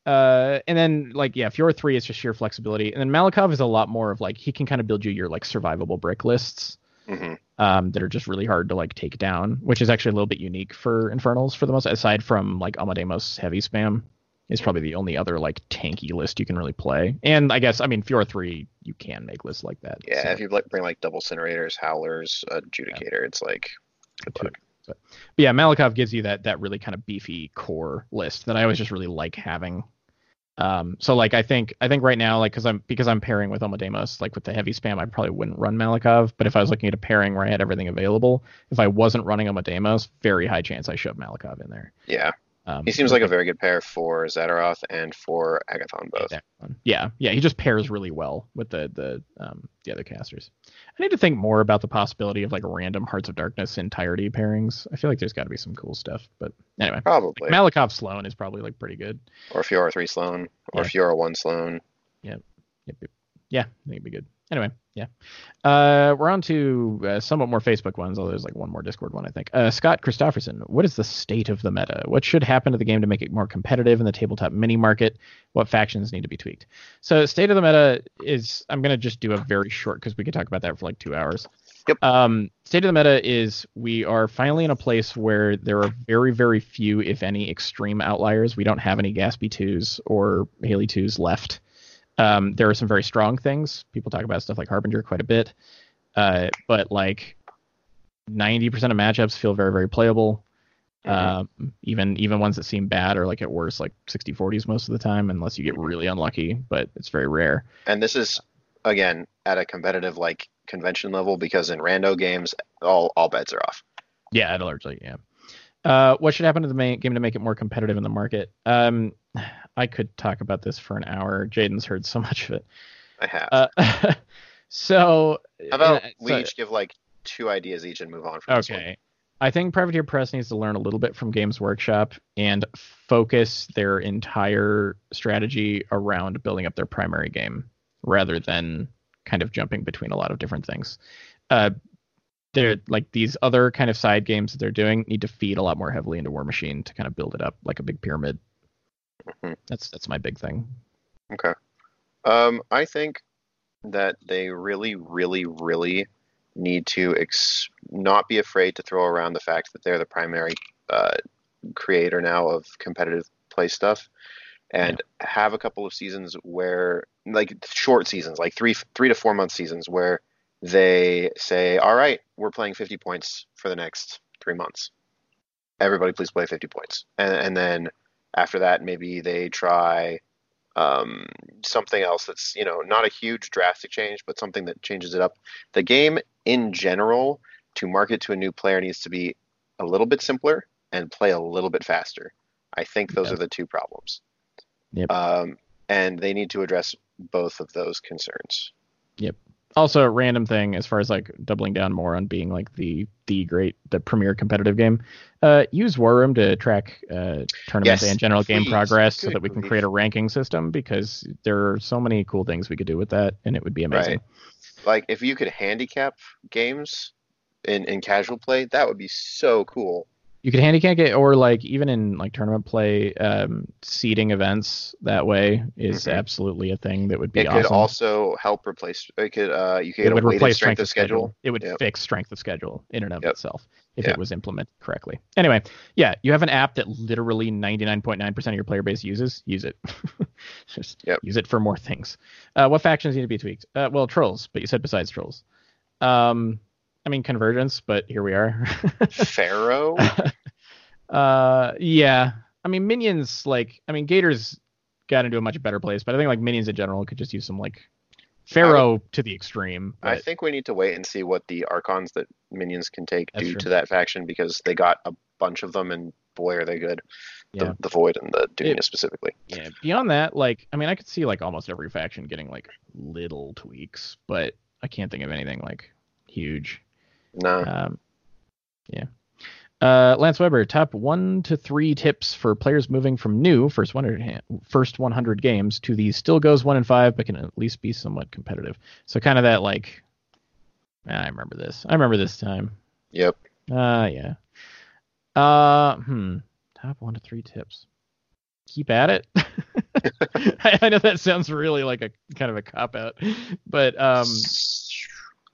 Uh, and then like yeah, Feora three is just sheer flexibility, and then Malikov is a lot more of like he can kind of build you your like survivable brick lists. hmm um, that are just really hard to like take down, which is actually a little bit unique for Infernals for the most. Aside from like Omodamos heavy spam, is probably the only other like tanky list you can really play. And I guess I mean Feora three, you can make lists like that. Yeah, so, if you like bring like double incinerators, howlers, adjudicator, it's like good luck. But yeah, Malikov gives you that that really kind of beefy core list that I always just really like having. Um, so like I think I think right now like because I'm because I'm pairing with Omodamos like with the heavy spam I probably wouldn't run Malikov but if I was looking at a pairing where I had everything available if I wasn't running Omodamos very high chance I shove Malikov in there. Yeah, Um, he seems like a very good pair for Zadaroth and for Agathon both. Yeah, yeah, he just pairs really well with the the um the other casters. I need to think more about the possibility of like random Hearts of Darkness entirety pairings. I feel like there's got to be some cool stuff, but anyway, Probably. Malikov Sloan is probably like pretty good. or Feora 3 Sloan, or Yeah. Feora 1 Sloan. Yeah, yep. Yeah, I think it'd be good. Anyway, yeah. Uh, we're on to uh, somewhat more Facebook ones, although there's like one more Discord one, I think. Uh, Scott Christofferson, what is the state of the meta? What should happen to the game to make it more competitive in the tabletop mini market? What factions need to be tweaked? So, state of the meta is I'm going to just do a very short because we could talk about that for like two hours. Yep. Um, state of the meta is we are finally in a place where there are very, very few, if any, extreme outliers. We don't have any Gaspy 2s or Haley 2s left. Um, there are some very strong things. People talk about stuff like Harbinger quite a bit, uh, but like 90% of matchups feel very, very playable. Mhm. Um, even even ones that seem bad are like at worst like 60-40s most of the time, unless you get really unlucky. But it's very rare. And this is again at a competitive like convention level because in rando games all all bets are off. Yeah, largely, yeah. Uh, what should happen to the main game to make it more competitive in the market? Um, I could talk about this for an hour. Jaden's heard so much of it. I have. Uh, so How about uh, we so- each give like two ideas each and move on from? Okay. I think Privateer Press needs to learn a little bit from Games Workshop and focus their entire strategy around building up their primary game rather than kind of jumping between a lot of different things. Uh, they're like these other kind of side games that they're doing need to feed a lot more heavily into War Machine to kind of build it up like a big pyramid. Mhm. That's that's my big thing. Okay. Um, I think that they really, really, really need to ex- not be afraid to throw around the fact that they're the primary uh, creator now of competitive play stuff, and have a couple of seasons where, like short seasons, like three, three to four month seasons, where they say, "All right, we're playing 50 points for the next three months. Everybody, please play 50 points," and, and then after that, maybe they try um, something else that's you know not a huge drastic change, but something that changes it up. The game in general to market to a new player needs to be a little bit simpler and play a little bit faster. I think those Yeah. are the two problems. Yep. Um, and they need to address both of those concerns. Also a random thing as far as like doubling down more on being like the the great the premier competitive game uh use war room to track uh tournaments Yes, and general game please. progress so that we can create a ranking system because there are so many cool things we could do with that and it would be amazing Right. Like if you could handicap games in, in casual play, that would be so cool. You could handicap it or like even in like tournament play um seeding events that way is Mhm. absolutely a thing that would be It awesome could also help replace. It could. Uh, you could it would replace strength of schedule. It would Yep. fix strength of schedule in and of Yep. itself if Yeah. it was implemented correctly. Anyway, yeah, you have an app that literally 99.9% of your player base uses. Use it. Just Yep. use it for more things. Uh, what factions need to be tweaked? Uh, well, trolls, but you said besides trolls. Um, I mean convergence, but here we are. Feora. uh, yeah. I mean minions like I mean Gators got into a much better place, but I think like minions in general could just use some like Feora to the extreme. I think we need to wait and see what the archons that minions can take That's do true. to that faction because they got a bunch of them and boy are they good. Yeah. The, the void and the Dunia specifically. Yeah. Beyond that, like, I mean, I could see like almost every faction getting like little tweaks, but I can't think of anything like huge. Nah. Um, yeah. Uh, Lance Weber, top one to three tips for players moving from new first 100, first 100 games to the still goes one and five, but can at least be somewhat competitive. So kind of that like, ah, I remember this. I remember this time. Yep. Uh, yeah. Uh, hmm. Top one to three tips. Keep at it. I, I know that sounds really like a kind of a cop out, but um,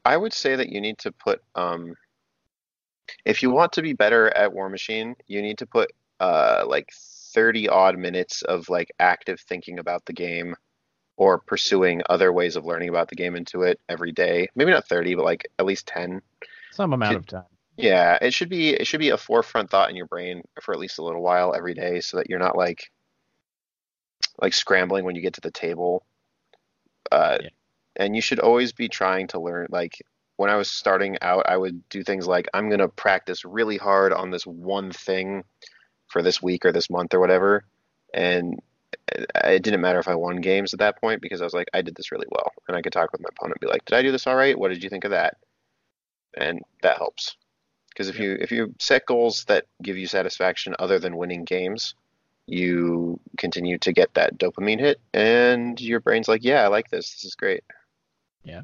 I would say that you need to put um if you want to be better at War Machine, you need to put uh like 30 odd minutes of like active thinking about the game or pursuing other ways of learning about the game into it every day. Maybe not 30, but like at least 10. some amount of time. Yeah, it should be it should be a forefront thought in your brain for at least a little while every day so that you're not like like scrambling when you get to the table. Uh Yeah. and you should always be trying to learn like when I was starting out, I would do things like I'm going to practice really hard on this one thing for this week or this month or whatever. And it it didn't matter if I won games at that point because I was like, I did this really well. And I could talk with my opponent and be like, Did I do this all right? What did you think of that? And that helps. Because if you if you set goals that give you satisfaction other than winning games, you continue to get that dopamine hit, and your brain's like, "Yeah, I like this. This is great." Yeah.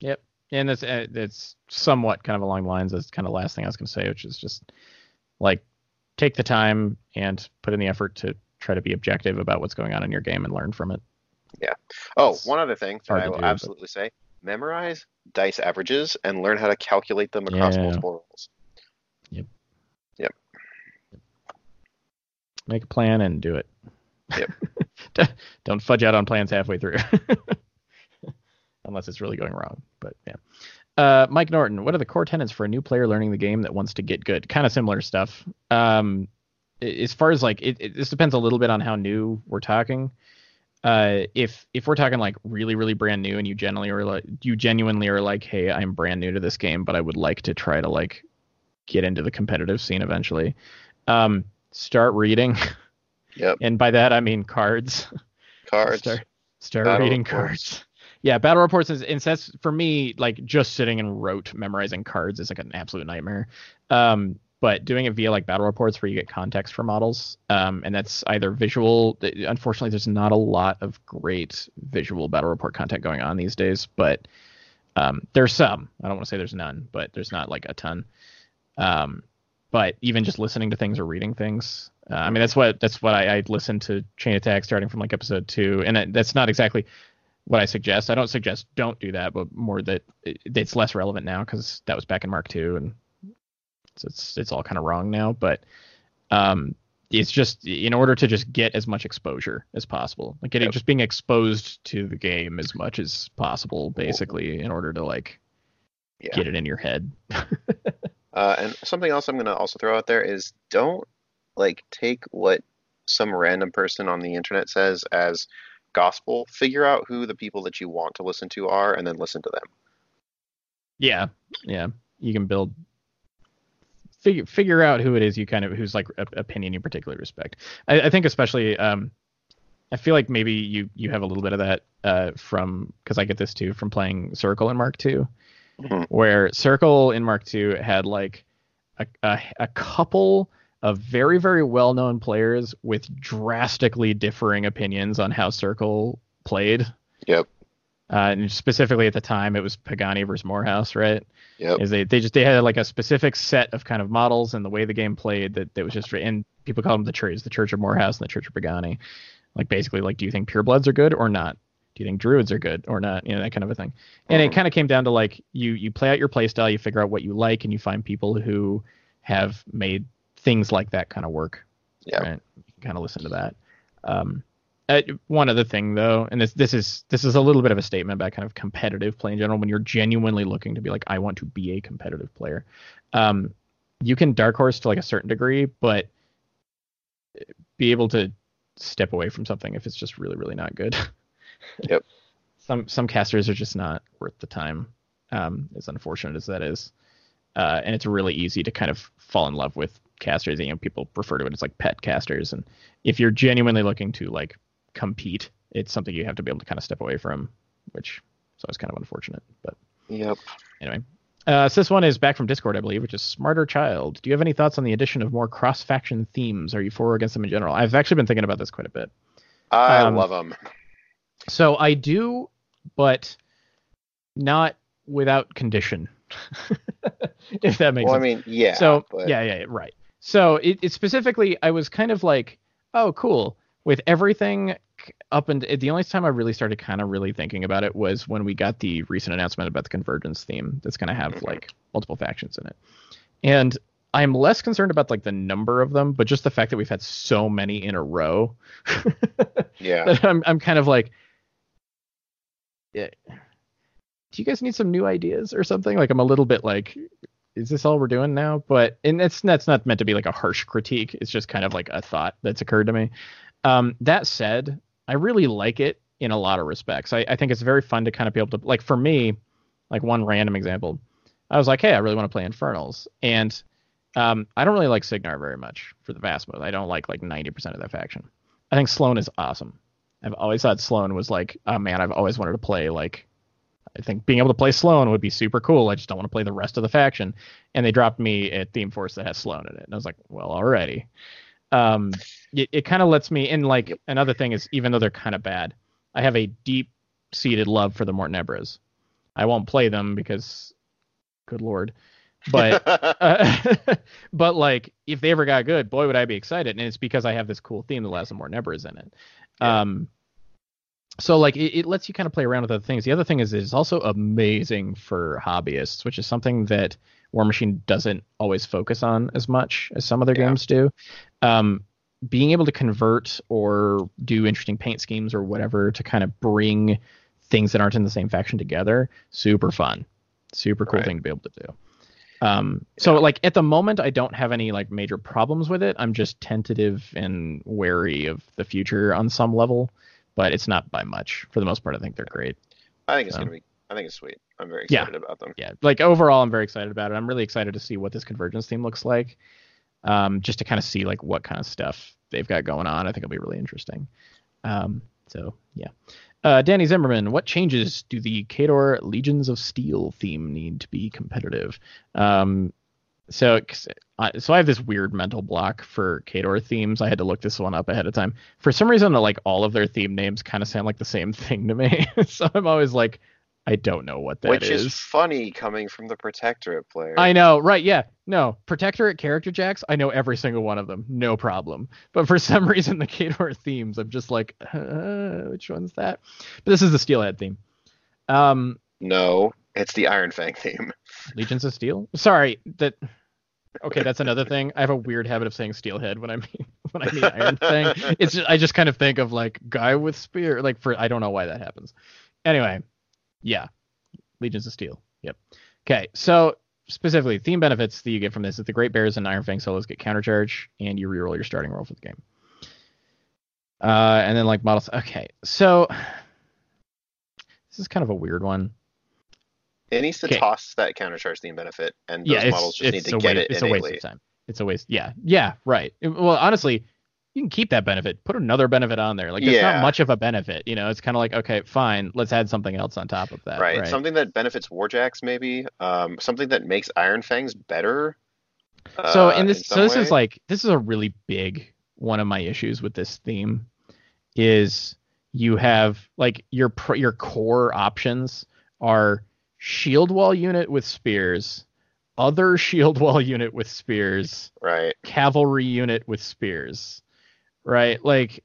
Yep. And that's uh, that's somewhat kind of along the lines. That's kind of the last thing I was going to say, which is just like take the time and put in the effort to try to be objective about what's going on in your game and learn from it. Oh, It's one other thing that I will do, but- absolutely say: memorize dice averages and learn how to calculate them across Yeah. multiple rolls. Yep. Yep. Make a plan and do it. Yep. Don't fudge out on plans halfway through. Unless it's really going wrong. But yeah. Uh, Mike Norton, what are the core tenets for a new player learning the game that wants to get good? Kind of similar stuff. Um, as far as like, it, it, this depends a little bit on how new we're talking. Uh, if if we're talking like really really brand new and you genuinely are like you genuinely are like, hey, I'm brand new to this game, but I would like to try to like get into the competitive scene eventually. Um, start reading, Yep, and by that I mean cards. cards. Start, start reading cards. Yeah, battle reports is and that's for me like just sitting and wrote memorizing cards is like an absolute nightmare. Um, but doing it via like battle reports where you get context for models, um, and that's either visual. Unfortunately, there's not a lot of great visual battle report content going on these days, but um, there's some. I don't want to say there's none, but there's not like a ton. Um, but even just listening to things or reading things, uh, I mean, that's what that's what I, I listened to Chain Attack starting from like episode two, and that's not exactly what I suggest. I don't suggest don't do that, but more that it, it's less relevant now because that was back in Mark two, and it's it's, it's all kind of wrong now. But um, it's just in order to just get as much exposure as possible, like getting Yep. just being exposed to the game as much as possible, basically, in order to like Yeah. get it in your head. Uh, and something else I'm going to also throw out there is don't like take what some random person on the internet says as gospel. Figure out who the people that you want to listen to are, and then listen to them. Yeah, yeah. You can build figure figure out who it is you kind of whose like opinion you particularly respect. I, I think especially um, I feel like maybe you you have a little bit of that uh, from because I get this too from playing Circle in Mark II, Mhm. where Circle in Mark II had like a, a, a couple of very very well known players with drastically differing opinions on how Circle played. Yep. Uh, and specifically at the time, it was Pagani versus Morehouse, right? Yep. Is they they just they had like a specific set of kind of models and the way the game played that that was just and people called them the church, the Church of Morehouse and the Church of Pagani. Like basically, like, do you think purebloods are good or not? Do you think druids are good or not? You know that kind of a thing. And it Mhm. kind of came down to like you you play out your playstyle you figure out what you like, and you find people who have made things like that kind of work. Yeah. Right. You can kind of listen to that. Um, uh, one other thing though, and this this is this is a little bit of a statement about kind of competitive play in general. When you're genuinely looking to be like, I want to be a competitive player, um, you can dark horse to like a certain degree, but be able to step away from something if it's just really really not good. Yep. some some casters are just not worth the time. Um, as unfortunate as that is, uh, and it's really easy to kind of fall in love with casters. You know, people refer to it as like pet casters, and if you're genuinely looking to like compete, it's something you have to be able to kind of step away from, which is always kind of unfortunate. But Yep. anyway, uh, so this one is back from Discord, I believe, which is Smarter Child. Do you have any thoughts on the addition of more cross-faction themes? Are you for or against them in general? I've actually been thinking about this quite a bit. I Um, love them. So I do, but not without condition. if that makes sense. Well, I mean, yeah. so but yeah, yeah, right. So it, it specifically, I was kind of like, oh, cool. With everything up and the only time I really started kind of really thinking about it was when we got the recent announcement about the convergence theme that's going to have Mhm. like multiple factions in it, and I'm less concerned about like the number of them, but just the fact that we've had so many in a row. Yeah. I'm I'm kind of like, yeah, do you guys need some new ideas or something? Like I'm a little bit like, is this all we're doing now? But and it's that's not meant to be like a harsh critique. It's just kind of like a thought that's occurred to me. Um, that said, I really like it in a lot of respects. I, I think it's very fun to kind of be able to like for me, like one random example. I was like, hey, I really want to play Infernals, and um, I don't really like Cygnar very much for the vast most. I don't like like 90% of that faction. I think Sloan is awesome. I've always thought Sloan was like, oh man, I've always wanted to play like. I think being able to play Sloan would be super cool. I just don't want to play the rest of the faction. And they dropped me a theme force that has Sloan in it, and I was like, well, already. Um, it, it kind of lets me. in. like another thing is, even though they're kind of bad, I have a deep seated love for the Mortenebras. I won't play them because, good lord. But uh, but like if they ever got good, boy would I be excited. And it's because I have this cool theme that allows Mortenebras in it. Yeah. Um so like it, it lets you kind of play around with other things. The other thing is it's also amazing for hobbyists, which is something that War Machine doesn't always focus on as much as some other Yeah. games do. Um being able to convert or do interesting paint schemes or whatever to kind of bring things that aren't in the same faction together, super fun. Super cool Right. thing to be able to do. Um, so Yeah. like at the moment, I don't have any like major problems with it. I'm just tentative and wary of the future on some level, but it's not by much. For the most part, I think they're great. I think it's Um, gonna be. I think it's sweet. I'm very Yeah. excited about them. Yeah, like overall, I'm very excited about it. I'm really excited to see what this convergence theme looks like. Um, just to kind of see like what kind of stuff they've got going on. I think it'll be really interesting. Um, so yeah. Uh, Danny Zimmerman, what changes do the Khador Legions of Steel theme need to be competitive? Um, so, so I have this weird mental block for Khador themes. I had to look this one up ahead of time. For some reason, like all of their theme names kind of sound like the same thing to me. so I'm always like, I don't know what that Which is. is funny coming from the Protectorate player. I know, right? Yeah, no, Protectorate character jacks. I know every single one of them, no problem. But for some reason, the Khador themes, I'm just like, uh, which one's that? But this is the Steelhead theme. Um, No, it's the Iron Fang theme. Legions of Steel. Sorry, that. Okay, that's another thing. I have a weird habit of saying Steelhead when I mean when I mean Iron Thing. It's just, I just kind of think of like guy with spear. Like for I don't know why that happens. Anyway, yeah, Legions of Steel. Yep. Okay, so specifically theme benefits that you get from this is the Great Bears and Iron Fang solos get countercharge, and you reroll your starting roll for the game. Uh, and then like models. Okay, so this is kind of a weird one. It needs to Okay. toss that countercharge theme benefit, and those yeah, models just need to get waste, it it's a waste innately. of time. It's a waste. Yeah, yeah, right. It- well, honestly, you can keep that benefit. Put another benefit on there. Like it's Yeah. not much of a benefit. You know, it's kind of like okay, fine, let's add something else on top of that. Right. Right. Something that benefits Warjacks, maybe. Um, something that makes Iron Fangs better. so uh, and this in so this is like this is a really big one of my issues with this theme is you have like your your core options are shield wall unit with spears other shield wall unit with spears right. cavalry unit with spears right like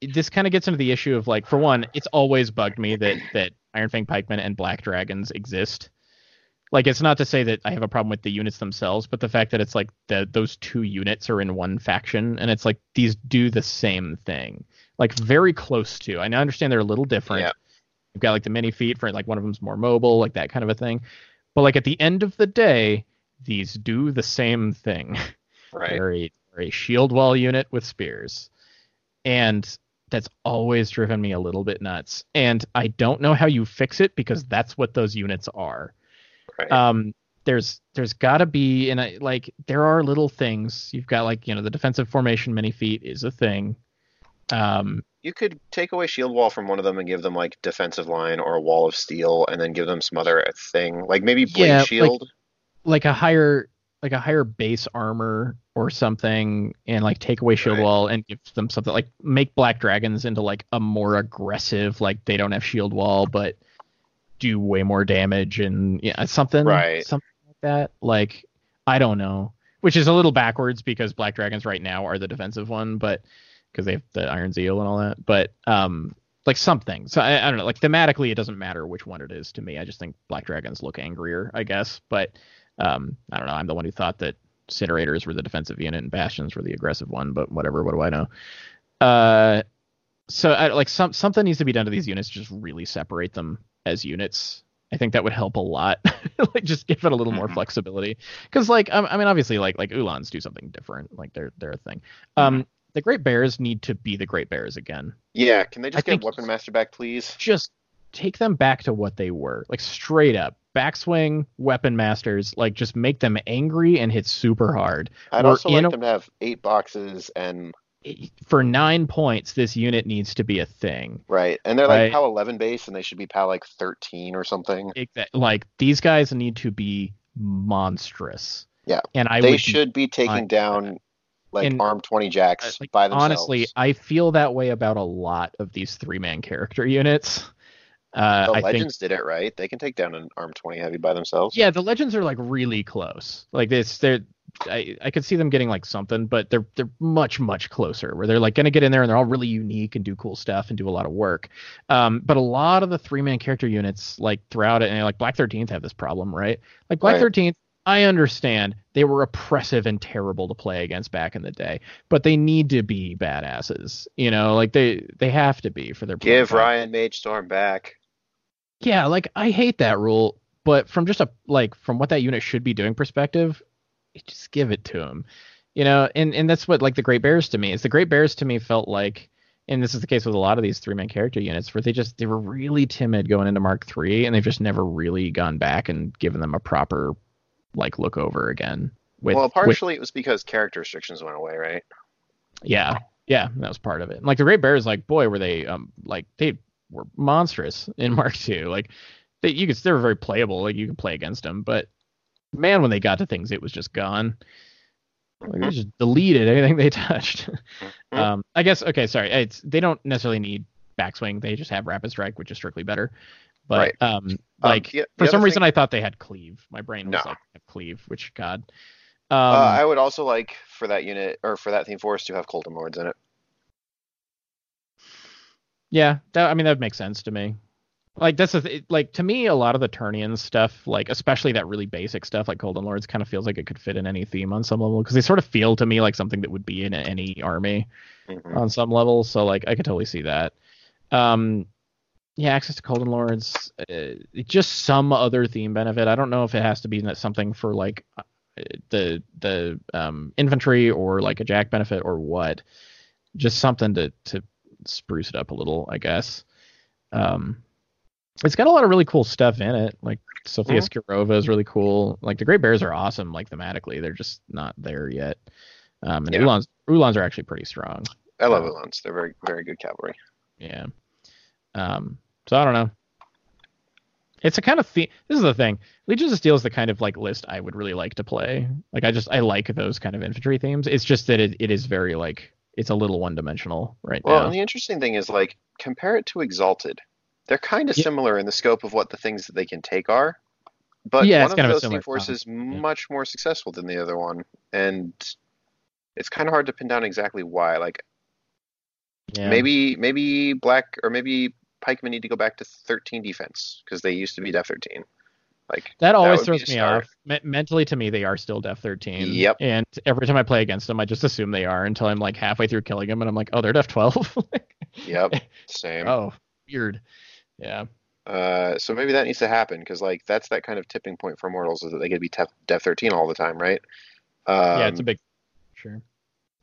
this kind of gets into the issue of like for one it's always bugged me that that iron fang pikemen and black dragons exist like it's not to say that i have a problem with the units themselves but the fact that it's like the those two units are in one faction and it's like these do the same thing like very close to i understand they're a little different Yeah. You've got like the mini feat for like one of them's more mobile like that kind of a thing but like at the end of the day these do the same thing Right. they're a, they're a shield wall unit with spears. And that's always driven me a little bit nuts. And I don't know how you fix it because that's what those units are. Right. Um, there's there's got to be and I like there are little things. You've got like you know the defensive formation mini feat is a thing. Um, you could take away shield wall from one of them and give them like defensive line or a wall of steel, and then give them some other thing, like maybe blade Yeah, like- shield. like a higher like a higher base armor or something and like take away shield Right. wall and give them something like make black dragons into like a more aggressive like they don't have shield wall but do way more damage and yeah something Right. something like that like i don't know which is a little backwards because black dragons right now are the defensive one but because they have the iron zeal and all that but um like something so I, I don't know like thematically it doesn't matter which one it is to me i just think black dragons look angrier i guess but um, I don't know. I'm the one who thought that incinerators were the defensive unit and bastions were the aggressive one, but whatever. What do I know? Uh, so I, like some something needs to be done to these units. Just really separate them as units. I think that would help a lot. like just give it a little more Mhm. flexibility. Because like I, I mean, obviously like like Uhlans do something different. Like they're they're a thing. Um, the Great Bears need to be the Great Bears again. Yeah, can they I just get Weapon Master back, please? Just take them back to what they were, like straight up backswing weapon masters. Like just make them angry and hit super hard. I'd We're also like a- them to have eight boxes and for nine points, this unit needs to be a thing. right, and they're Right. like PAL 11 base, and they should be PAL like 13 or something. Like these guys need to be monstrous. Yeah. and I they should be taking down like And, armed 20 jacks like, by themselves. honestly, I feel that way about a lot of these three man character units. Uh, the I think legends did it right. They can take down an arm 20 heavy by themselves. yeah, the legends are like really close. Like this, they're I, I could see them getting like something, but they're they're much much closer. Where they're like gonna get in there and they're all really unique and do cool stuff and do a lot of work. Um, but a lot of the three man character units like throughout it, and like Black Thirteenth have this problem, right? Like Black Right. I understand they were oppressive and terrible to play against back in the day, but they need to be badasses. You know, like they they have to be for their Give profile. Ryan Mage Storm back. Yeah, like I hate that rule, but from just a like from what that unit should be doing perspective, just give it to him. You know, and and that's what like the Great Bears to me is. The Great Bears to me felt like, and this is the case with a lot of these three man character units, where they just they were really timid going into Mark Three, and they've just never really gone back and given them a proper like look over again. With, well, with- partially it was because character restrictions went away, right? yeah, yeah, that was part of it. And, like the Great Bears, like boy, were they um like they were monstrous in Mark Two. Like they you could they were very playable. Like you could play against them, but man, when they got to things, it was just gone. Like, they just deleted anything they touched. Mhm. um, I guess okay, sorry. It's they don't necessarily need backswing. They just have rapid strike, which is strictly better. But Right. um, like the- the for some reason, thing- I thought they had cleave. My brain was No. like cleave, which God. Um, uh, I would also like for that unit or for that theme force to have Koldun Lords in it. Yeah, that I mean that would make sense to me. Like that's the th- like to me a lot of the Ternion stuff, like especially that really basic stuff like Koldun Lords, kind of feels like it could fit in any theme on some level because they sort of feel to me like something that would be in any army Mhm. on some level. So like I could totally see that. Um, yeah, access to Koldun Lords, uh, just some other theme benefit. I don't know if it has to be something for like uh, the the um, infantry or like a jack benefit or what. Just something to to spruce it up a little, I guess. Um, it's got a lot of really cool stuff in it. Like Sofya Mhm. Skirova is really cool. Like the Great Bears are awesome. Like thematically, they're just not there yet. Um, and Yeah. Uhlans Uhlans are actually pretty strong. I love Oh. Uhlans. They're very very good cavalry. Yeah. Um. So I don't know. It's a kind of the- this is the thing. Legions of Steel is the kind of like list I would really like to play. Like I just I like those kind of infantry themes. It's just that it, it is very like it's a little one dimensional right Well, now. and the interesting thing is like compare it to Exalted. They're kind of Yeah. similar in the scope of what the things that they can take are, but Yeah, one of those similar team force is concept, yeah. much more successful than the other one, and it's kind of hard to pin down exactly why. Like yeah. maybe maybe Black or maybe Pikemen need to go back to 13 defense because they used to be Def 13. Like That always be throws me off. Me- mentally, to me, they are still Def 13. Yep. And every time I play against them, I just assume they are until I'm like halfway through killing them, and I'm like, oh, they're Def 12. Yep, same. oh, weird. Yeah. Uh, so maybe that needs to happen because like that's that kind of tipping point for mortals is that they could be Def, Def 13 all the time, right? Um, yeah, it's a big. Sure.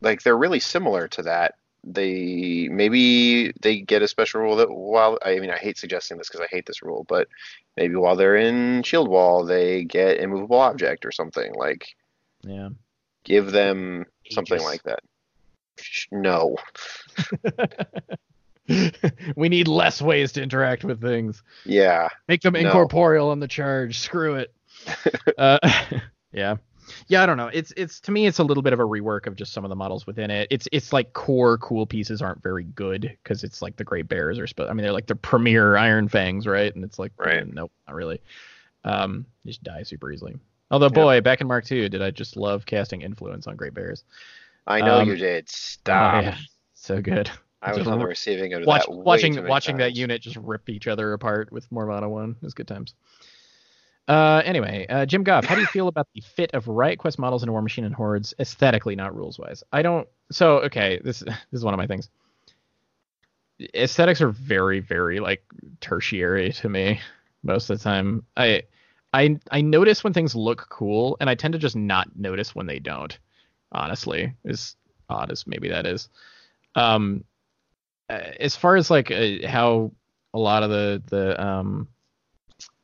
like they're really similar to that. They maybe they get a special rule that while I mean I hate suggesting this because I hate this rule, but maybe while they're in Shield Wall they get immovable object or something. Like Yeah. give them something like that. No, we need less ways to interact with things. yeah, Make them No. incorporeal on the charge. Screw it. uh, yeah. Yeah, I don't know. It's it's to me it's a little bit of a rework of just some of the models within it. It's it's like core cool pieces aren't very good because it's like the Great Bears are sp- I mean they're like the premier Iron Fangs, right? And it's like Right. mm, nope, not really. Um, they just die super easily. Although boy, back in Mark II, did I just love casting influence on Great Bears? I know Um, you did. Oh, Stop. yeah. So good. I was on the receiving end of Watch, that. watching watching that unit just rip each other apart with Morvahna one. It was good times. Uh, anyway, uh, Jim Goff, how do you feel about the fit of Riot Quest models into War Machine and Hordes aesthetically, not rules wise? I don't. So okay, this this is one of my things. Aesthetics are very very like tertiary to me most of the time. I I I notice when things look cool, and I tend to just not notice when they don't. Honestly, as odd as maybe that is. Um, uh, as far as like uh, how a lot of the the um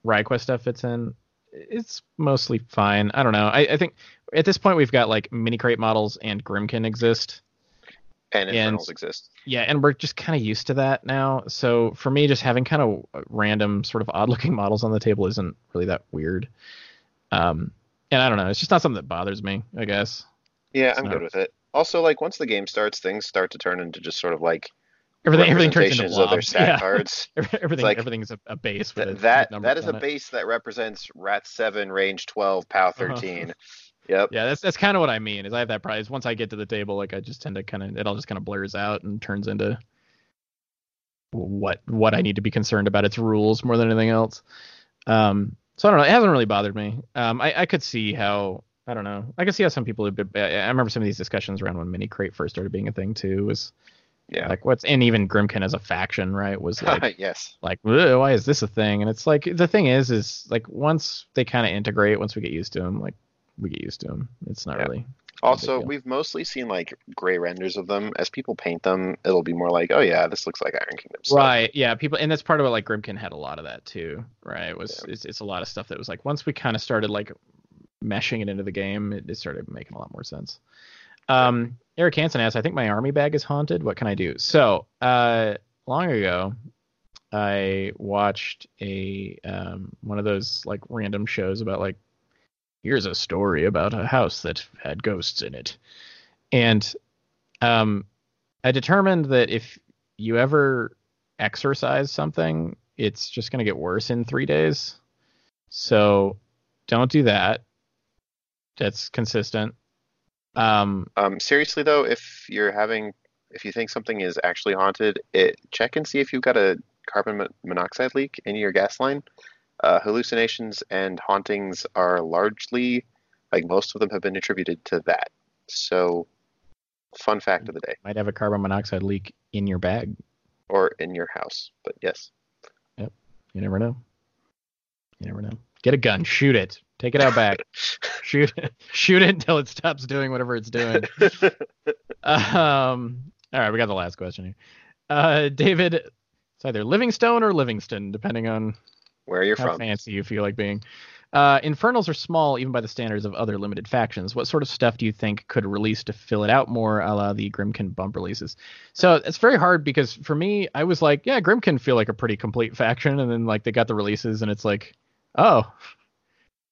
Riot Quest stuff fits in, it's mostly fine. I don't know. I, I think at this point we've got like mini crate models and Grymkin exist. and and- exist. Yeah, and we're just kind of used to that now. So for me, just having kind of random, sort of odd-looking models on the table isn't really that weird. Um, and I don't know. It's just not something that bothers me. I guess Yeah, It's I'm not- good with it. Also, like once the game starts, things start to turn into just sort of like everything everything turns into representations of blobs. stat Yeah. cards. everything like- everything's a, a base with Th- that that is a it. base that represents Rat Seven, Range Twelve, POW Uh-huh. 13. Yep. Yeah, that's that's kind of what I mean. Is I have that prize. Once I get to the table, like I just tend to kind of it all just kind of blurs out and turns into what what I need to be concerned about. Its rules more than anything else. Um, so I don't know. It hasn't really bothered me. Um, I I could see how I don't know. I could see how some people. Would be, I I remember some of these discussions around when Mini Crate first started being a thing too. Was Yeah. like what's and even Grymkin as a faction, right? Was like yes. like why is this a thing and it's like the thing is is like once they kind of integrate once we get used to them like we get used to them it's not Yeah. really Also, we've mostly seen like gray renders of them. As people paint them, it'll be more like, oh yeah, this looks like Iron Kingdom. stuff. right yeah people and that's part of it. like grymkin had a lot of that too right it was Yeah. it's, it's a lot of stuff that was like once we kind of started like meshing it into the game it, it started making a lot more sense um eric hansen asks i think my army bag is haunted. What can i do? So uh long ago i watched a um one of those like random shows about like here's a story about a house that had ghosts in it. And um i determined that if you ever exercise something it's just going to get worse in three days. So don't do that. That's consistent um Um, seriously though, if you're having, if you think something is actually haunted, it check and see if you've got a carbon monoxide leak in your gas line. Uh, hallucinations and hauntings are largely, like most of them, have been attributed to that. So, fun fact of the day, might have a carbon monoxide leak in your bag or in your house. But yes, Yep. you never know you never know get a gun shoot it take it out back shoot it shoot it until it stops doing whatever it's doing um all right we got the last question here uh david It's either Livingstone or Livingston, depending on Where you're how from. fancy you feel like being. Uh, Infernals are small, even by the standards of other limited factions. What sort of stuff do you think could release to fill it out more, a la the Grymkin bump releases? So it's very hard because for me, I was like, yeah, Grymkin feel like a pretty complete faction, and then like they got the releases, and it's like, oh,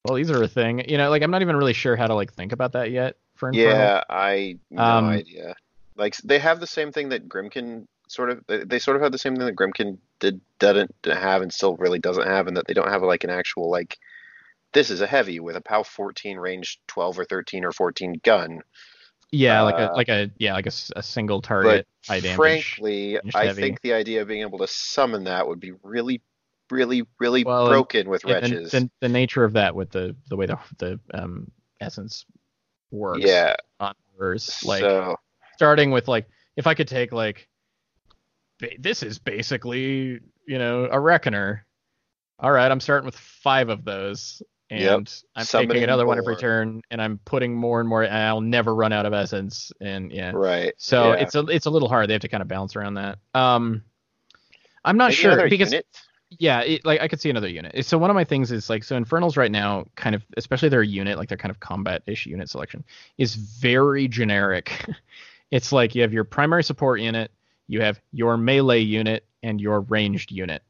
well, these are a thing. You know, like I'm not even really sure how to like think about that yet. For Infernal. Yeah, I no Um, idea. Like they have the same thing that Grymkin sort of they, sort of have the same thing that Grymkin did didn't have and still really doesn't have, and that they don't have like an actual like this is a heavy with a POW 14 range 12 or 13 or 14 gun. yeah, like a uh, like a yeah, like a, a single target high damage. Frankly, I think the idea of being able to summon that would be really, really, really Well, broken with And- and wretches. the, the nature of that with the the way the the um essence works. yeah, on horrors, like so starting with like if I could take like ba- this is basically you know a reckoner. All right, I'm starting with five of those, and Yep. I'm Summoning taking another one every more. turn, and I'm putting more and more, and I'll never run out of essence, and yeah. right. So yeah. it's a it's a little hard. They have to kind of balance around that. Um, I'm not Maybe sure because? Yeah, it, like I could see another unit. So one of my things is like so Infernals right now, kind of especially their unit, like their kind of combat-ish unit selection, is very generic. it's like you have your primary support unit, you have your melee unit, and your ranged unit.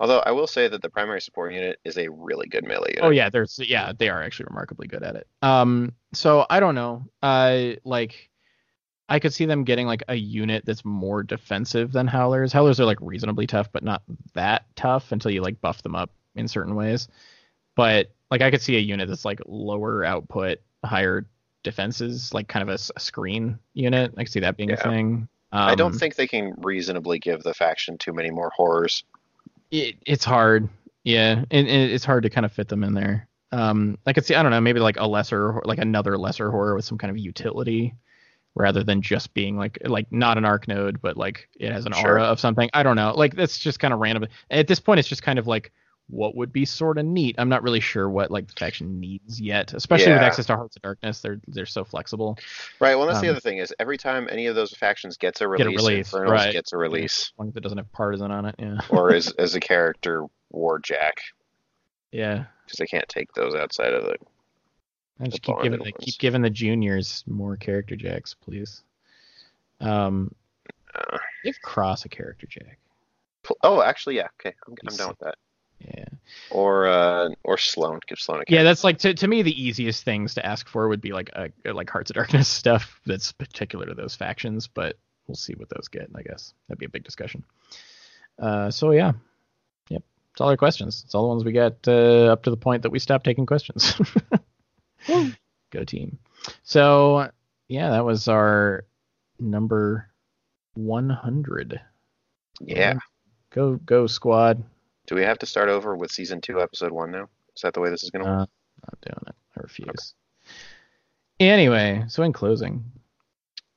Although I will say that the primary support unit is a really good melee unit. Oh yeah, there's yeah, they are actually remarkably good at it. Um, so I don't know. I like. I could see them getting like a unit that's more defensive than Howlers. Howlers are like reasonably tough, but not that tough until you like buff them up in certain ways. But like I could see a unit that's like lower output, higher defenses, like kind of a screen unit. I could see that being a thing. Um, I don't think they can reasonably give the faction too many more horrors. it, it's hard. Yeah, and, and it's hard to kind of fit them in there. Um, I could see, I don't know, maybe like a lesser, like another lesser horror with some kind of utility, rather than just being like like not an arc node, but like it has an Sure. aura of something. I don't know. Like that's just kind of random. At this point, it's just kind of like what would be sort of neat. I'm not really sure what like the faction needs yet, especially with access to Hearts of Darkness. They're they're so flexible. Right. Well, that's the Um, other thing is every time any of those factions gets a Get a release, release, Infernals right. gets a release, As long as it doesn't have partisan on it. Yeah. or as as a character Warjack, Yeah. because they can't take those outside of the. I just keep giving the, keep giving the juniors more character jacks, please. Um, Uh, give Cross a character jack. oh, actually, yeah. Okay, I'm, I'm down with that. Yeah, Or uh, or Sloan. Give Sloan a yeah. That's like to, to me the easiest things to ask for would be like a like Hearts of Darkness stuff that's particular to those factions, but we'll see what those get. I guess that'd be a big discussion. Uh, so yeah, yep. It's all our questions. It's all the ones we got uh, up to the point that we stopped taking questions. Go team. So yeah, that was our number 100. Yeah. Go go squad. Do we have to start over with season two, episode one now? Is that the way this is going to Uh, work? not doing it. I refuse. Anyway, so in closing,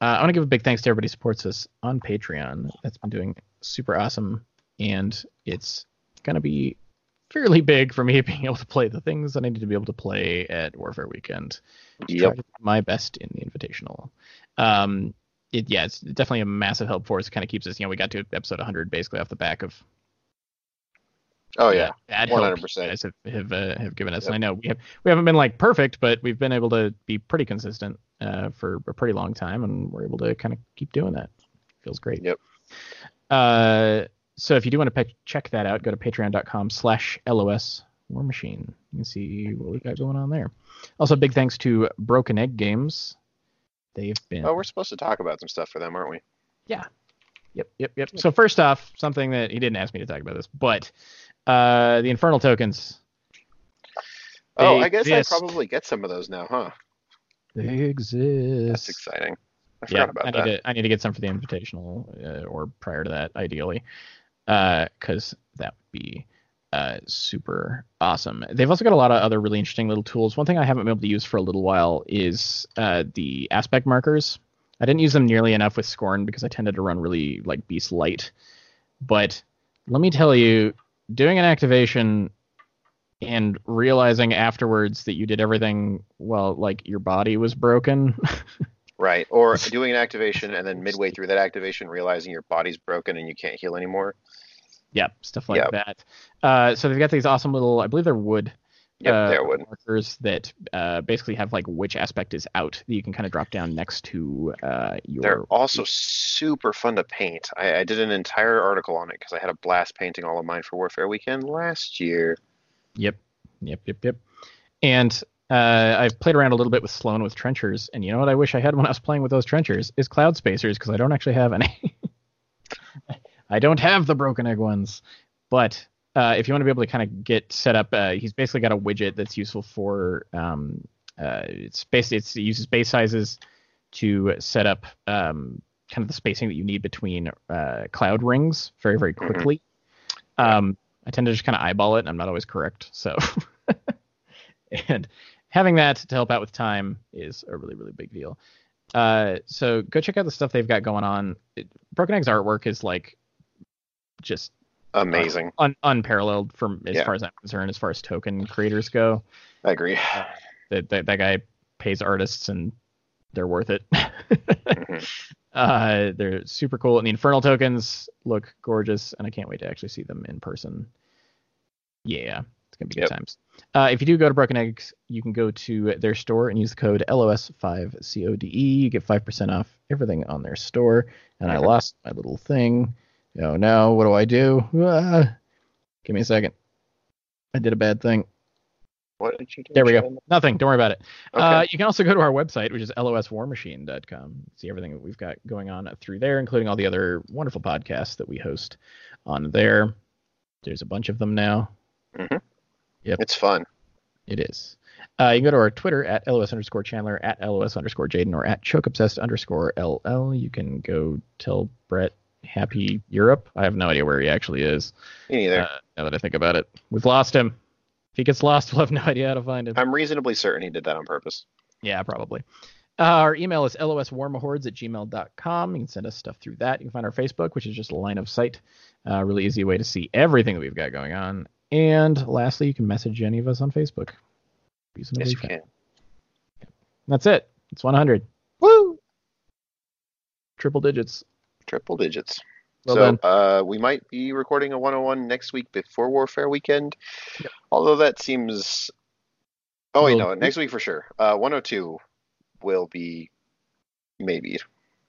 uh, I want to give a big thanks to everybody who supports us on Patreon. That's been doing super awesome, and it's gonna be fairly big for me being able to play the things that I need to be able to play at Warfare Weekend. Yep. my best in the Invitational. Um, it yeah, it's definitely a massive help for us. It kind of keeps us, you know, we got to episode 100 basically off the back of Oh yeah. you 100%. guys have have, uh, have given us. Yep. And I know we have we haven't been like perfect, but we've been able to be pretty consistent uh, for a pretty long time, and we're able to kind of keep doing that. Feels great. Yep. Uh, so if you do want to pe- check that out, go to patreon.com/slash los war machine. You can see what we've got going on there. Also, big thanks to Broken Egg Games. They've been Oh, we're supposed to talk about some stuff for them, aren't we? Yeah. Yep, yep, yep. So first off, something that he didn't ask me to talk about this, but uh, the infernal tokens. Oh, I guess exist. I probably get some of those now, huh? They exist. That's exciting. I yeah, about I that. need to I need to get some for the invitational uh, or prior to that, ideally, because that would be uh, super awesome. They've also got a lot of other really interesting little tools. One thing I haven't been able to use for a little while is uh, the aspect markers. I didn't use them nearly enough with Skorne because I tended to run really like beast light. But let me tell you, doing an activation and realizing afterwards that you did everything well, like your body was broken. Right. Or doing an activation and then midway through that activation realizing your body's broken and you can't heal anymore. Yep, stuff like Yep. that. Uh, so they've got these awesome little, I believe they're wood. Yep, uh, they're wood. markers that uh, basically have like which aspect is out that you can kind of drop down next to uh, your. They're also super fun to paint. I, I did an entire article on it because I had a blast painting all of mine for Warfare Weekend last year. Yep, yep, yep, yep. And uh, I've played around a little bit with Sloan with trenchers, and you know what I wish I had when I was playing with those trenchers is cloud spacers because I don't actually have any. I don't have the broken egg ones, but uh, if you want to be able to kind of get set up, uh, he's basically got a widget that's useful for um, uh, it's basically it's, it uses base sizes to set up um, kind of the spacing that you need between uh, cloud rings very very Mhm. quickly. Um, I tend to just kind of eyeball it, and I'm not always correct. So, and having that to help out with time is a really really big deal. Uh, so go check out the stuff they've got going on. It, Broken Egg's artwork is like just Amazing. un- unparalleled from as Yeah. far as I'm concerned, as far as token creators go. I agree. That that, that guy pays artists and they're worth it. Mhm. uh, they're super cool, and the infernal tokens look gorgeous, and I can't wait to actually see them in person. Yeah, it's gonna be good Yep. times. Uh, if you do go to Broken Eggs, you can go to their store and use the code LOS5CODE. E. You get five percent off everything on their store. And I Mhm. lost my little thing. Oh no, what do I do? Ah. Give me a second. I did a bad thing. What did you do? There we go. Nothing. Don't worry about it. Okay. Uh, you can also go to our website, which is loswarmachine.com. See everything that we've got going on through there, including all the other wonderful podcasts that we host on there. There's a bunch of them now. Yep. It's fun. It is. Uh, you can go to our Twitter at LOS underscore Chandler, at LOS underscore Jaden, or at Choke Obsessed underscore LL. You can go tell Brett happy Europe. I have no idea where he actually is. Me neither. Uh, now that I think about it, we've lost him. If he gets lost, we'll have no idea how to find him. I'm reasonably certain he did that on purpose. Yeah, probably. Uh, our email is loswarmahordes at gmail.com. You can send us stuff through that. You can find our Facebook, which is just a line of sight. Uh, really easy way to see everything that we've got going on. And lastly, you can message any of us on Facebook. Reasonably Yes, you can. That's it. It's 100. Woo! Triple digits. Triple digits. Well so uh, we might be recording a 101 next week before Warfare Weekend. Yep. Although that seems. Oh wait, Well, no, next week for sure. Uh, 102 will be maybe.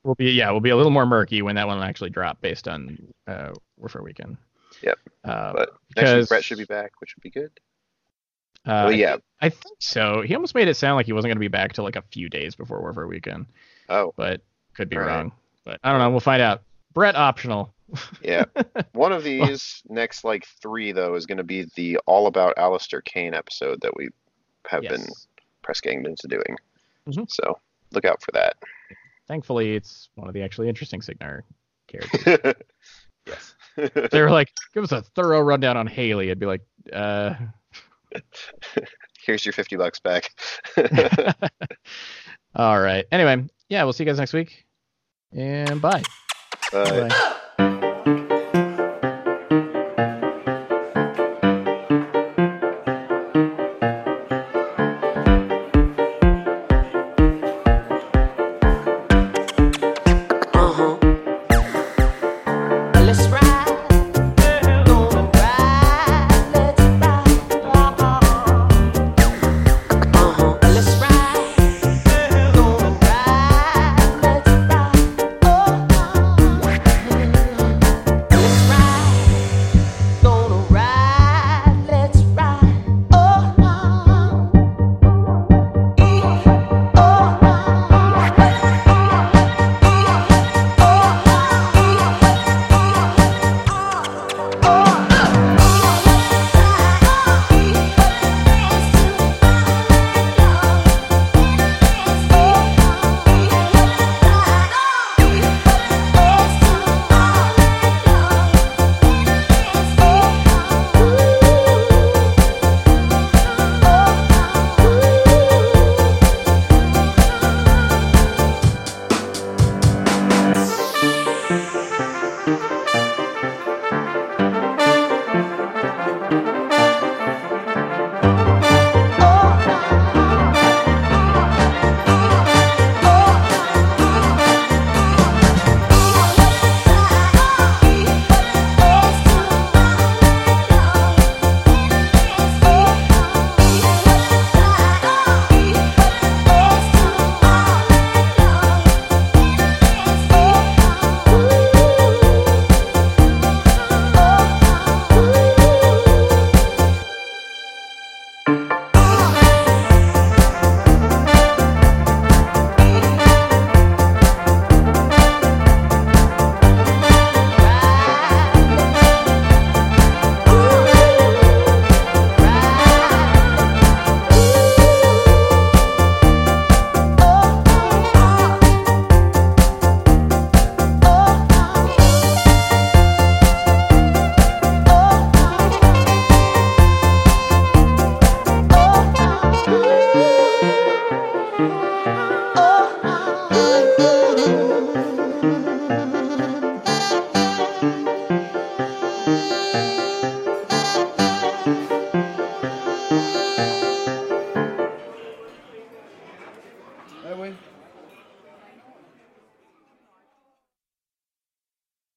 We'll be yeah, we'll be a little more murky when that one will actually drop based on uh, Warfare Weekend. Yep. Uh, But Next because week Brett should be back, which would be good. uh, well, yeah. I think so. He almost made it sound like he wasn't going to be back till like a few days before Warfare Weekend. Oh, but could be right. wrong. But I don't know. We'll find out. Brett optional. yeah. One of these next like three though is going to be the all about Allister Caine episode that we have been Yes. press ganged into doing. Mhm. So look out for that. Thankfully, it's one of the actually interesting Cygnar characters. yes. they were like, give us a thorough rundown on Haley. I'd be like, uh. Here's your 50 bucks back. All right. Anyway, yeah, we'll see you guys next week. And bye. Bye. Bye.